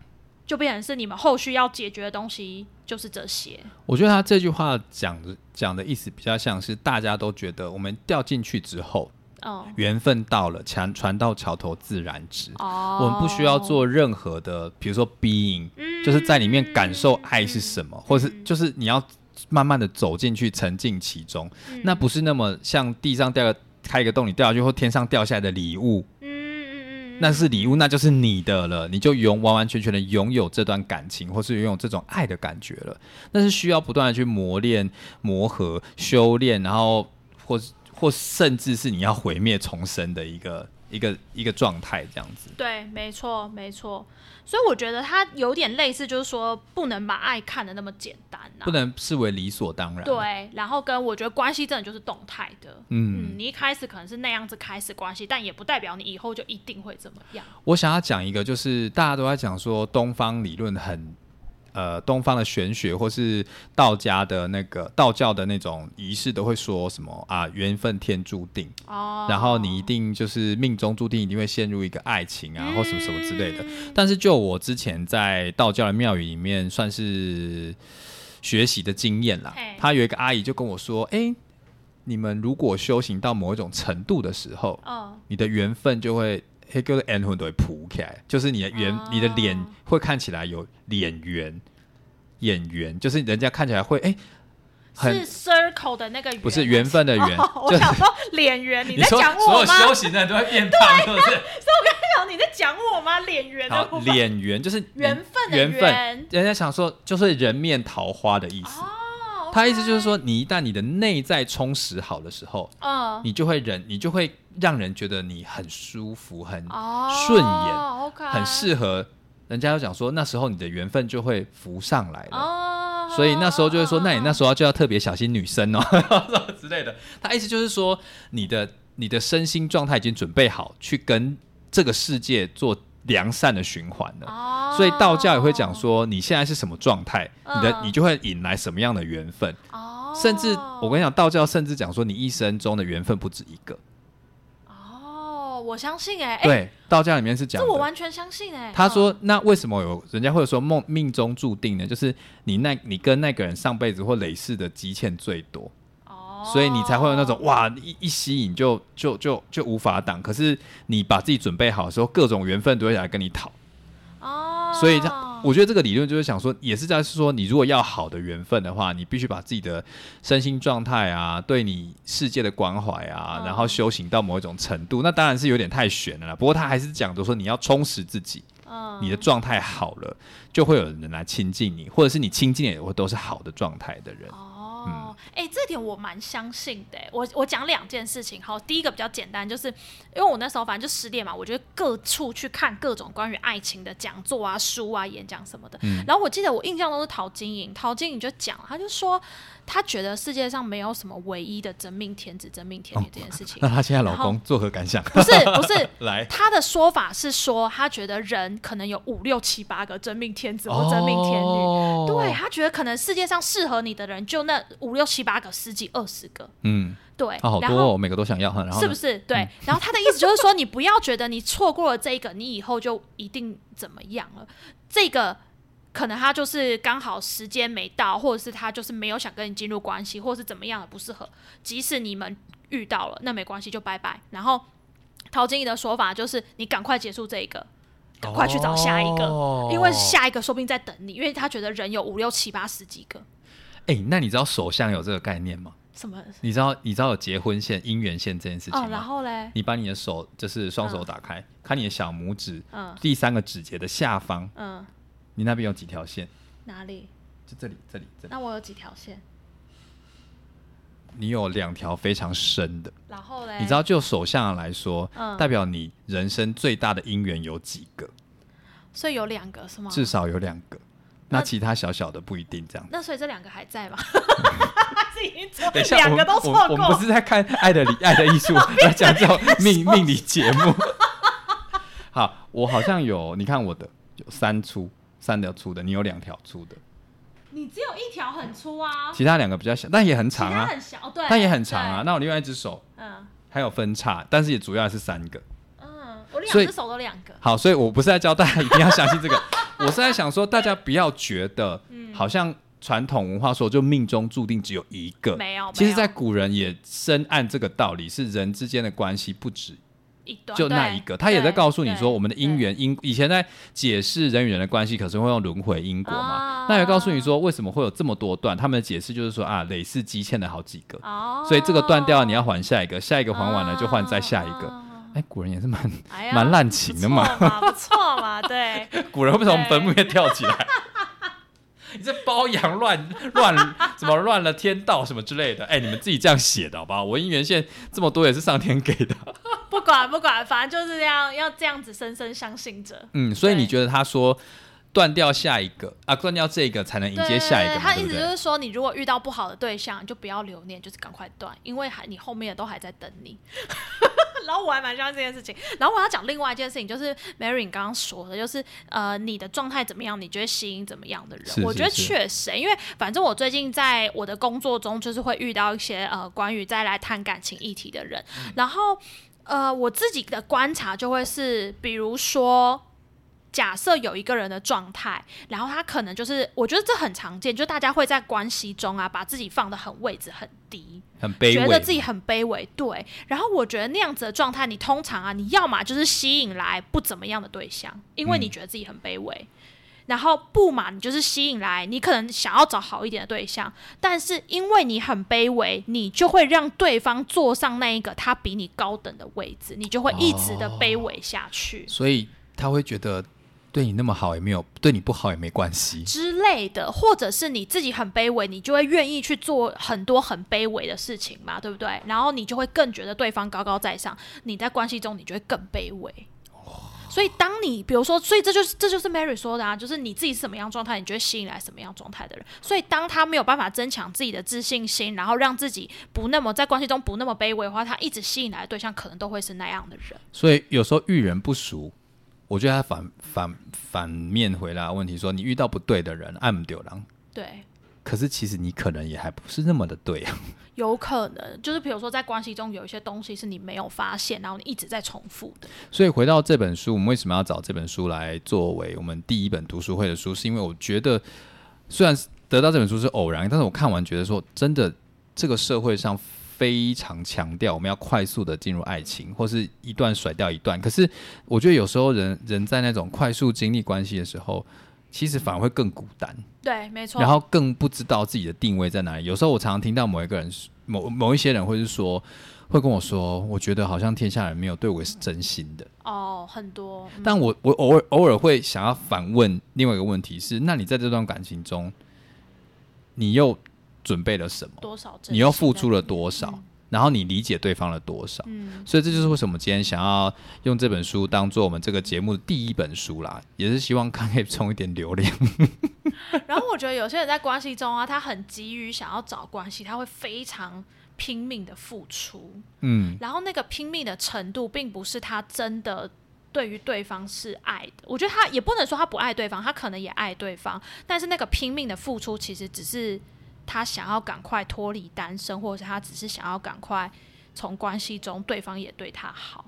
就变成是你们后续要解决的东西就是这些。我觉得他这句话讲的讲的意思比较像是大家都觉得我们掉进去之后，嗯，缘分到了，船船到桥头自然直。哦，我们不需要做任何的，比如说 being，、就是在里面感受爱是什么，或是就是你要慢慢的走进去，沉浸其中。那不是那么像地上掉个开一个洞，你掉下去或天上掉下来的礼物，那是礼物，那就是你的了，你就拥完完全全的拥有这段感情，或是拥有这种爱的感觉了。那是需要不断的去磨练、磨合、修炼，然后或是或甚至是你要毁灭重生的一个一个一个状态，这样子。对，没错，没错。所以我觉得它有点类似，就是说不能把爱看得那么简单呐、不能视为理所当然。，对，然后跟我觉得关系真的就是动态的。嗯，嗯，你一开始可能是那样子开始关系，但也不代表你以后就一定会怎么样。我想要讲一个，就是大家都在讲说东方理论很。呃，东方的玄学或是道家的那个道教的那种仪式，都会说什么啊，缘分天注定，哦，然后你一定就是命中注定一定会陷入一个爱情啊，或什么什么之类的。嗯但是就我之前在道教的庙宇里面算是学习的经验啦，他有一个阿姨就跟我说：“哎、你们如果修行到某一种程度的时候，哦，你的缘分就会。”黑哥的 N 魂都会扑起来，就是你的圆，哦你的脸会看起来有脸圆，眼圆，就是人家看起来会哎、很是 circle 的那个圆，不是缘分的缘，哦我就是想说脸圆，你在讲我吗所有？修行的人都会变胖，是不是？你在讲我吗？脸圆的脸圆就是缘分的缘分，人家想说就是人面桃花的意思。哦，他意思就是说，你一旦你的内在充实好的时候，嗯，你就会人，你就会让人觉得你很舒服，很哦，顺眼很适合。人家就讲说，那时候你的缘分就会浮上来了。哦，所以那时候就会说，那你那时候就要特别小心女生哦，之类的。他意思就是说，你的你的身心状态已经准备好去跟这个世界做良善的循环了。哦，所以道教也会讲说，你现在是什么状态，你的嗯你就会引来什么样的缘分。哦，甚至我跟你讲，道教甚至讲说，你一生中的缘分不止一个。哦，我相信哎，哎，对，道教里面是讲的。这我完全相信哎。他说：“那为什么有人家会说梦命中注定呢？就是你那你跟那个人上辈子或累世的积欠最多，哦，所以你才会有那种哇一一吸引就就就就无法挡。可是你把自己准备好的时候，各种缘分都会来跟你讨。哦，所以这，我觉得这个理论就是想说，也是在说，你如果要好的缘分的话，你必须把自己的身心状态啊，对你世界的关怀啊，嗯然后修行到某一种程度，那当然是有点太悬了啦。不过他还是讲的说，你要充实自己，嗯，你的状态好了，就会有人来亲近你，或者是你亲近也会都是好的状态的人。哦。哦，哎、这点我蛮相信的欸。我我讲两件事情，好，第一个比较简单，就是因为我那时候反正就失恋嘛，我觉得各处去看各种关于爱情的讲座啊、书啊、演讲什么的。嗯然后我记得我印象中是陶晶莹，陶晶莹就讲，他就说他觉得世界上没有什么唯一的真命天子、真命天女这件事情。那她现在老公作何感想？不是不是，来，她的说法是说，她觉得人可能有五六七八个真命天子或真命天女。哦对，她觉得可能世界上适合你的人就那五六七八个、十几二十个，嗯，对，啊，好多哦，每个都想要，然后是不是？对，然后他的意思就是说，你不要觉得你错过了这一个，你以后就一定怎么样了。这个可能他就是刚好时间没到，或者是他就是没有想跟你进入关系，或者是怎么样的不适合。即使你们遇到了，那没关系，就拜拜。然后陶晶莹的说法就是，你赶快结束这一个。赶快去找下一个，哦因为下一个说不定在等你，因为他觉得人有五六七八十几个，哎、那你知道手相有这个概念吗？什么你知道你知道有结婚线、姻缘线这件事情哦，吗？然后嘞，你把你的手就是双手打开，看你的小拇指嗯第三个指节的下方，嗯，你那边有几条线？哪里？就这里，这里，这里。那我有几条线？你有两条非常深的，然后嘞，你知道，就手相来说，嗯代表你人生最大的姻缘有几个？所以有两个是吗？至少有两个。那那其他小小的不一定这样。那所以这两个还在吗？已经错等一下，两个都错我们我们不？是在看《爱的理爱的艺术》来讲这种命命理节目。好，我好像有，你看我的有三粗，三条粗的，你有两条粗的，你只有一条很粗啊，其他两个比较小，但也很长啊，很小，对，但也很长啊。那我另外一只手嗯。还有分叉，但是也主要是三个。嗯，我两只手都两个，好，所以我不是在教大家一定要相信这个，我是在想说，大家不要觉得嗯。好像传统文化说就命中注定只有一个，没有，其实，在古人也深谙这个道理，是人之间的关系不止一段就那一个。他也在告诉你说，我们的因缘因以前在解释人与人的关系，可是会用轮回因果嘛啊。那也告诉你说，为什么会有这么多段？他们的解释就是说啊，累世积欠了好几个，哦，所以这个断掉，你要还下一个，下一个还完了就换再下一个。哦哎，古人也是蛮蛮滥情的嘛。不错嘛，不错嘛，对，古人为什么从坟墓里跳起来？你这包养乱乱什么乱了天道什么之类的？哎、你们自己这样写的好不好？我姻缘线这么多也是上天给的。不管不管，反正就是这样，要这样子深深相信着。嗯，所以你觉得他说断掉下一个啊，断掉这个才能迎接下一个嘛，他意？思就是说，你如果遇到不好的对象，就不要留念，就是赶快断，因为还你后面的都还在等你。然后我还蛮相信这件事情。然后我要讲另外一件事情，就是 Mary 你刚刚说的，就是呃，你的状态怎么样，你觉得吸引怎么样的人。是我觉得确实，因为反正我最近在我的工作中，就是会遇到一些呃关于再来谈感情议题的人，嗯然后呃我自己的观察就会是，比如说。假设有一个人的状态，然后他可能就是，我觉得这很常见，就大家会在关系中啊，把自己放的很位置很低，很卑微，觉得自己很卑微，对。然后我觉得那样子的状态，你通常啊，你要么就是吸引来不怎么样的对象，因为你嗯觉得自己很卑微。然后不嘛，你就是吸引来你可能想要找好一点的对象，但是因为你很卑微，你就会让对方坐上那一个他比你高等的位置，你就会一直的卑微下去。所以他会觉得对你那么好也没有，对你不好也没关系。之类的，或者是你自己很卑微，你就会愿意去做很多很卑微的事情嘛，对不对？然后你就会更觉得对方高高在上，你在关系中你就会更卑微。所以，当你比如说，所以这就是这就是 Mary 说的啊，就是你自己是什么样状态，你就会吸引来什么样状态的人。所以，当他没有办法增强自己的自信心，然后让自己不那么在关系中不那么卑微的话，他一直吸引来的对象可能都会是那样的人。所以有时候遇人不熟，我觉得他反反反面回答问题说，你遇到不对的人，按不丢狼。对，可是其实你可能也还不是那么的对啊。有可能就是比如说在关系中有一些东西是你没有发现，然后你一直在重复的。所以回到这本书，我们为什么要找这本书来作为我们第一本读书会的书？是因为我觉得，虽然得到这本书是偶然，但是我看完觉得说，真的这个社会上非常强调我们要快速的进入爱情，或是一段甩掉一段。可是我觉得有时候人人在那种快速经历关系的时候，其实反而会更孤单。对，没错。然后更不知道自己的定位在哪里。有时候我常常听到某一个人、某某一些人会是说，会跟我说，我觉得好像天下人没有对我是真心的。哦，很多。嗯但我我偶尔偶尔会想要反问另外一个问题是：那你在这段感情中，你又准备了什么，多少你又付出了多少，然后你理解对方了多少。嗯所以这就是为什么今天想要用这本书当做我们这个节目的第一本书啦，也是希望看可以充一点流量。然后我觉得有些人在关系中啊，他很急于想要找关系，他会非常拼命的付出，嗯，然后那个拼命的程度，并不是他真的对于对方是爱的。我觉得他也不能说他不爱对方，他可能也爱对方，但是那个拼命的付出，其实只是他想要赶快脱离单身，或者是他只是想要赶快从关系中对方也对他好。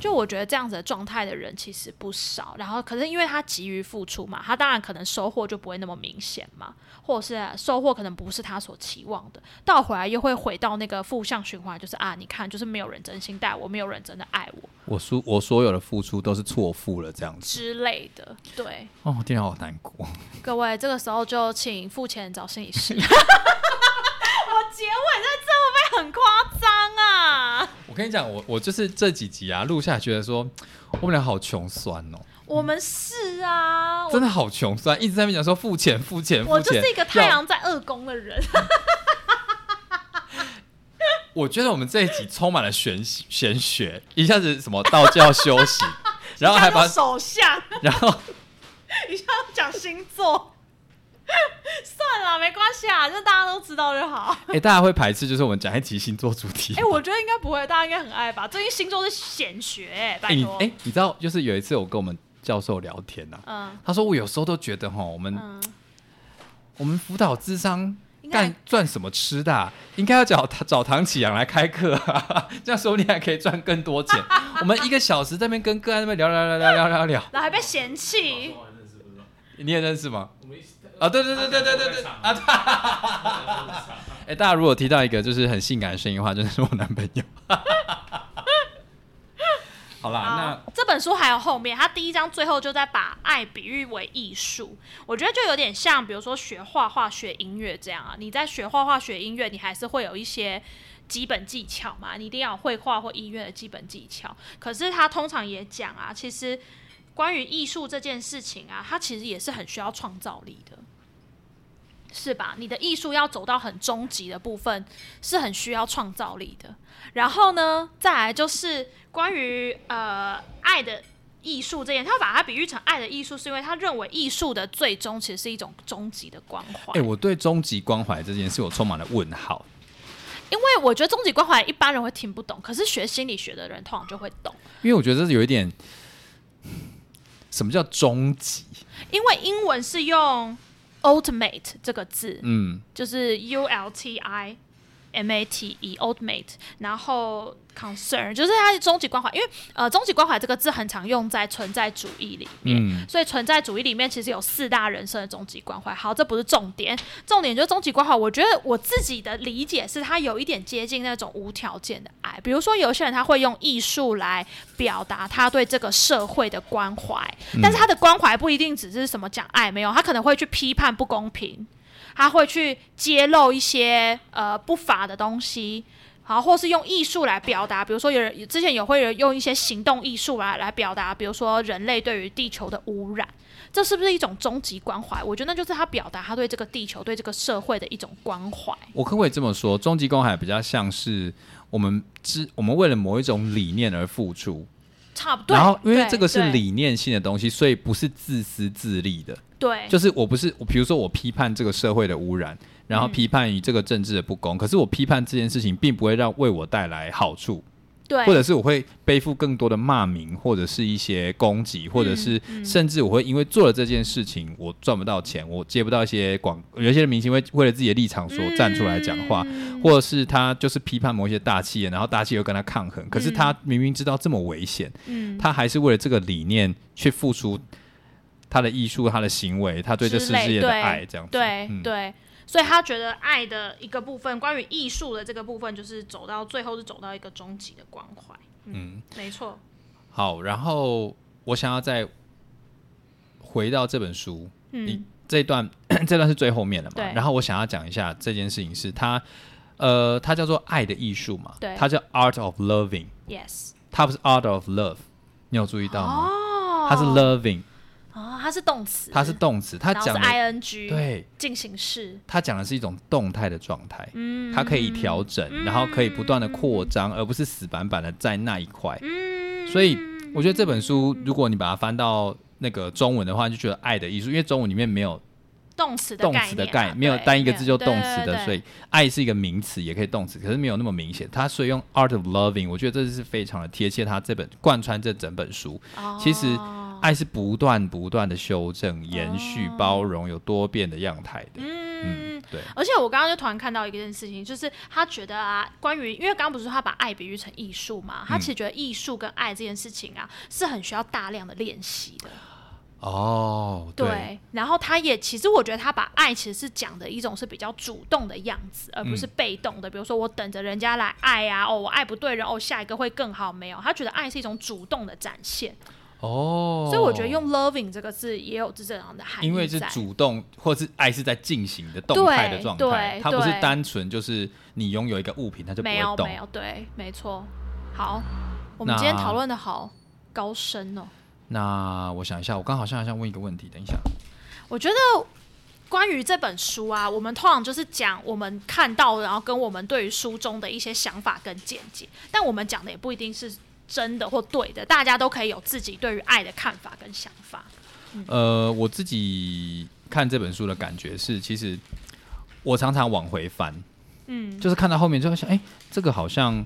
就我觉得这样子的状态的人其实不少，然后可是因为他急于付出嘛，他当然可能收获就不会那么明显嘛，或者是收获可能不是他所期望的，倒回来又会回到那个负向循环，就是啊，你看，就是没有人真心待我，没有人真的爱我我所我所有的付出都是错付了，这样子。之类的。对，哦，听起来好难过。各位这个时候就请付钱找心理师。我结尾在这会不会很夸张啊？我跟你讲，我我就是这几集啊录下来，觉得说我们俩好穷酸哦，我们是啊，真的好穷酸，一直在那边讲说付钱付钱付钱。我就是一个太要阳在二宫的人。我觉得我们这一集充满了玄玄学，一下子什么道教修行，然后还把手相，然后 一下要讲星座。算了，没关系啊，就大家都知道就好。哎、大家会排斥，就是我们讲一集星座主题哎、。我觉得应该不会，大家应该很爱吧？最近星座是显学、哎，哎、拜托。你哎、你知道，就是有一次我跟我们教授聊天呐、嗯他说我有时候都觉得哈，我们、嗯，我们辅导智商应该干赚什么吃的啊、应该要找找唐启阳来开课、啊，这样说不定还可以赚更多钱。我们一个小时在那边跟个案那边聊聊聊聊聊聊聊，然后还被嫌弃。你也认识吗？啊，对对对对对对对啊！对 哎、大家如果听到一个就是很性感的声音的话，就是我男朋友。好啦，那，这本书还有后面，它第一章最后就在把爱比喻为艺术，我觉得就有点像，比如说学画画、学音乐这样啊。你在学画画、学音乐，你还是会有一些基本技巧嘛，你一定要有绘画或音乐的基本技巧。可是他通常也讲啊，其实关于艺术这件事情啊，它其实也是很需要创造力的。是吧？你的艺术要走到很终极的部分，是很需要创造力的。然后呢，再来就是关于呃爱的艺术这件，他把它比喻成爱的艺术，是因为他认为艺术的最终其实是一种终极的关怀。哎、我对终极关怀这件事我充满了问号。因为我觉得终极关怀一般人会听不懂，可是学心理学的人通常就会懂，因为我觉得这是有一点，什么叫终极？因为英文是用 ultimate 这个字，嗯，就是 U L T I M A T E ultimate，然后 concern 就是它是终极关怀，因为呃终极关怀这个字很常用在存在主义里面，嗯所以存在主义里面其实有四大人生的终极关怀。好，这不是重点，重点就是终极关怀。我觉得我自己的理解是，它有一点接近那种无条件的爱。比如说，有些人他会用艺术来表达他对这个社会的关怀，但是他的关怀不一定只是什么讲爱，没有，他可能会去批判不公平。他会去揭露一些呃不法的东西，好，或是用艺术来表达，比如说有人之前有会有用一些行动艺术来来表达，比如说人类对于地球的污染，这是不是一种终极关怀？我觉得那就是他表达他对这个地球、对这个社会的一种关怀。我可不可以这么说？终极关怀比较像是我们之我们为了某一种理念而付出，差不多。然后因为这个是理念性的东西，所以不是自私自利的。对，就是我不是，比如说我批判这个社会的污染，然后嗯批判于这个政治的不公，可是我批判这件事情并不会让为我带来好处，对，或者是我会背负更多的骂名，或者是一些攻击，或者是嗯甚至我会因为做了这件事情，我赚不到钱，我接不到一些广，有些明星会为了自己的立场所站出来讲话，嗯。或者是他就是批判某一些大企业，然后大企业又跟他抗衡，可是他明明知道这么危险，嗯。他还是为了这个理念去付出他的艺术、他的行为、他对这世界的爱，这样子。对、嗯。对，所以他觉得爱的一个部分，关于艺术的这个部分，就是走到最后是走到一个终极的关怀。嗯，没错。好，然后我想要再回到这本书，你嗯这段 这段是最后面的嘛？对然后我想要讲一下这件事情是它，呃，它叫做爱的艺术嘛，对它叫 Art of Loving，，yes。它不是 Art of Love，你有注意到吗？哦，它是 Loving，啊，它是动词，它是动词，它讲的 ing，，对，进行式，它讲的是一种动态的状态，嗯，它可以调整，然后可以不断的扩张，而不是死板板的在那一块。嗯，所以我觉得这本书，如果你把它翻到那个中文的话，就觉得爱的艺术，因为中文里面没有动词的动概念啊词的概，没有单一个字就动词的，所以爱是一个名词，也可以动词，可是没有那么明显。它所以用 art of loving，我觉得这是非常的贴切。它这本贯穿这整本书，其实哦爱是不断不断的修正、延续、包容，有多变的样态的。嗯嗯，对，而且我刚刚就突然看到一件事情，就是他觉得啊，关于因为刚刚不是说他把爱比喻成艺术嘛，他其实觉得艺术跟爱这件事情啊，是很需要大量的练习的。哦，对，然后他也其实我觉得他把爱其实是讲的一种是比较主动的样子，而不是被动的。比如说我等着人家来爱啊，哦，我爱不对人，哦，下一个会更好，没有。他觉得爱是一种主动的展现，哦，所以我觉得用 loving 这个字也有这样的含义。因为是主动，或是爱是在进行的动态的状态，它不是单纯就是你拥有一个物品，它就不会动没有没。有，对，没错。好，我们今天讨论的好高深哦。那我想一下，我刚好像还想问一个问题，等一下。我觉得关于这本书啊，我们通常就是讲我们看到，然后跟我们对于书中的一些想法跟见解，但我们讲的也不一定是真的或对的，大家都可以有自己对于爱的看法跟想法。呃，我自己看这本书的感觉是，其实我常常往回翻，嗯，就是看到后面就会想，哎、这个好像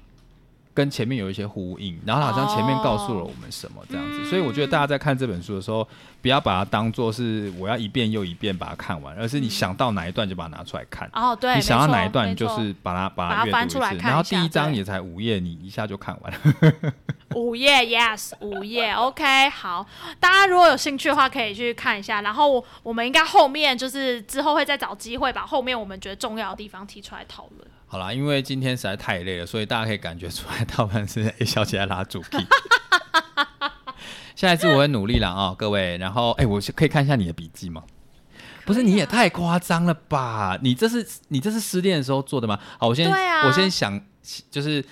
跟前面有一些呼应，然后好像前面告诉了我们什么这样子。所以我觉得大家在看这本书的时候，不要把它当做是我要一遍又一遍把它看完，而是你想到哪一段就把它拿出来看。哦，对，你想要哪一段，你就是把它把把它翻出来看然后第一章也才五页，你一下就看完了。午夜，yes，午夜，OK，好，大家如果有兴趣的话，可以去看一下。然后我们应该后面就是之后会再找机会把后面我们觉得重要的地方提出来讨论。好啦，因为今天实在太累了，所以大家可以感觉出来，大部分是 A 小姐在拉主 key。下一次我会努力了啊、各位。然后，哎、我可以看一下你的笔记吗？不是，你也太夸张了吧？你这是你这是失恋的时候做的吗？好，我先、啊我先想，就是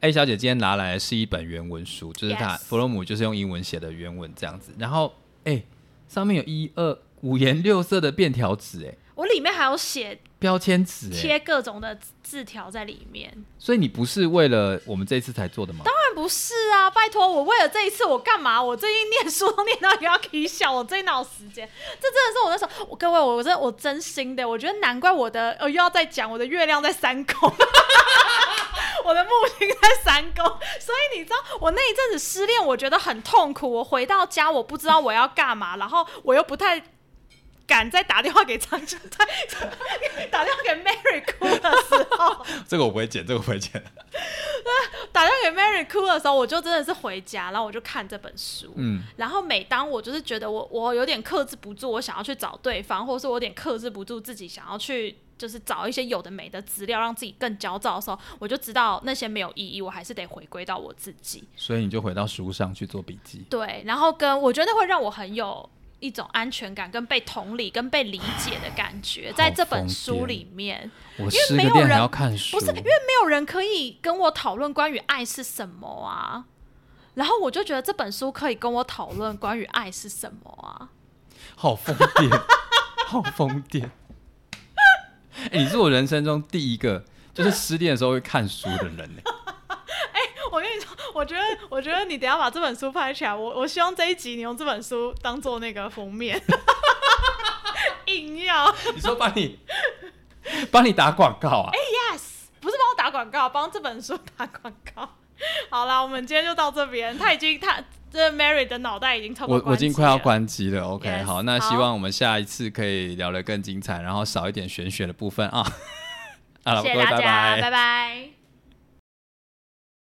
A 小姐今天拿来的是一本原文书，就是她弗洛姆就是用英文写的原文这样子。然后，哎、上面有一二五颜六色的便条纸，哎，我里面还有写标签纸，哎，贴各种的字条在里面。所以你不是为了我们这一次才做的吗？当然不是啊！拜托，我为了这一次我干嘛？我最近念书都念到一个要起笑，我最哪有时间？这真的是我那时候，我各位，我真我真心的，我觉得难怪我的呃又要再讲我的月亮在三宫。我的木星在三宫，所以你知道我那一阵子失恋，我觉得很痛苦。我回到家，我不知道我要干嘛，然后我又不太敢再打电话给张志泰，打电话给 Mary 哭的时候，这个我不会剪，这个我不会剪。打电话给 Mary 哭的时候，我就真的是回家，然后我就看这本书。嗯，然后每当我就是觉得我我有点克制不住，我想要去找对方，或者是我有点克制不住自己想要去就是找一些有的没的资料，让自己更焦躁的时候，我就知道那些没有意义，我还是得回归到我自己。所以你就回到书上去做笔记。对，然后跟我觉得会让我很有一种安全感、跟被同理、跟被理解的感觉，在这本书里面。因为没有人要看书，不是因为没有人可以跟我讨论关于爱是什么啊，然后我就觉得这本书可以跟我讨论关于爱是什么啊。好疯癫，好疯癫。哎、你是我人生中第一个就是失恋的时候会看书的人呢。我跟你说，我觉得，我觉得你等一下把这本书拍起来，我我希望这一集你用这本书当做那个封面，硬要 你说帮你帮你打广告啊？哎 yes，不是帮我打广告，帮这本书打广告。好啦，我们今天就到这边。他已经，他这 Mary 的脑袋已经超过我我已经快要关关机了。OK，Yes，好，那希望我们下一次可以聊得更精彩，然后少一点玄学的部分啊。好谢各位拜谢大家，拜拜拜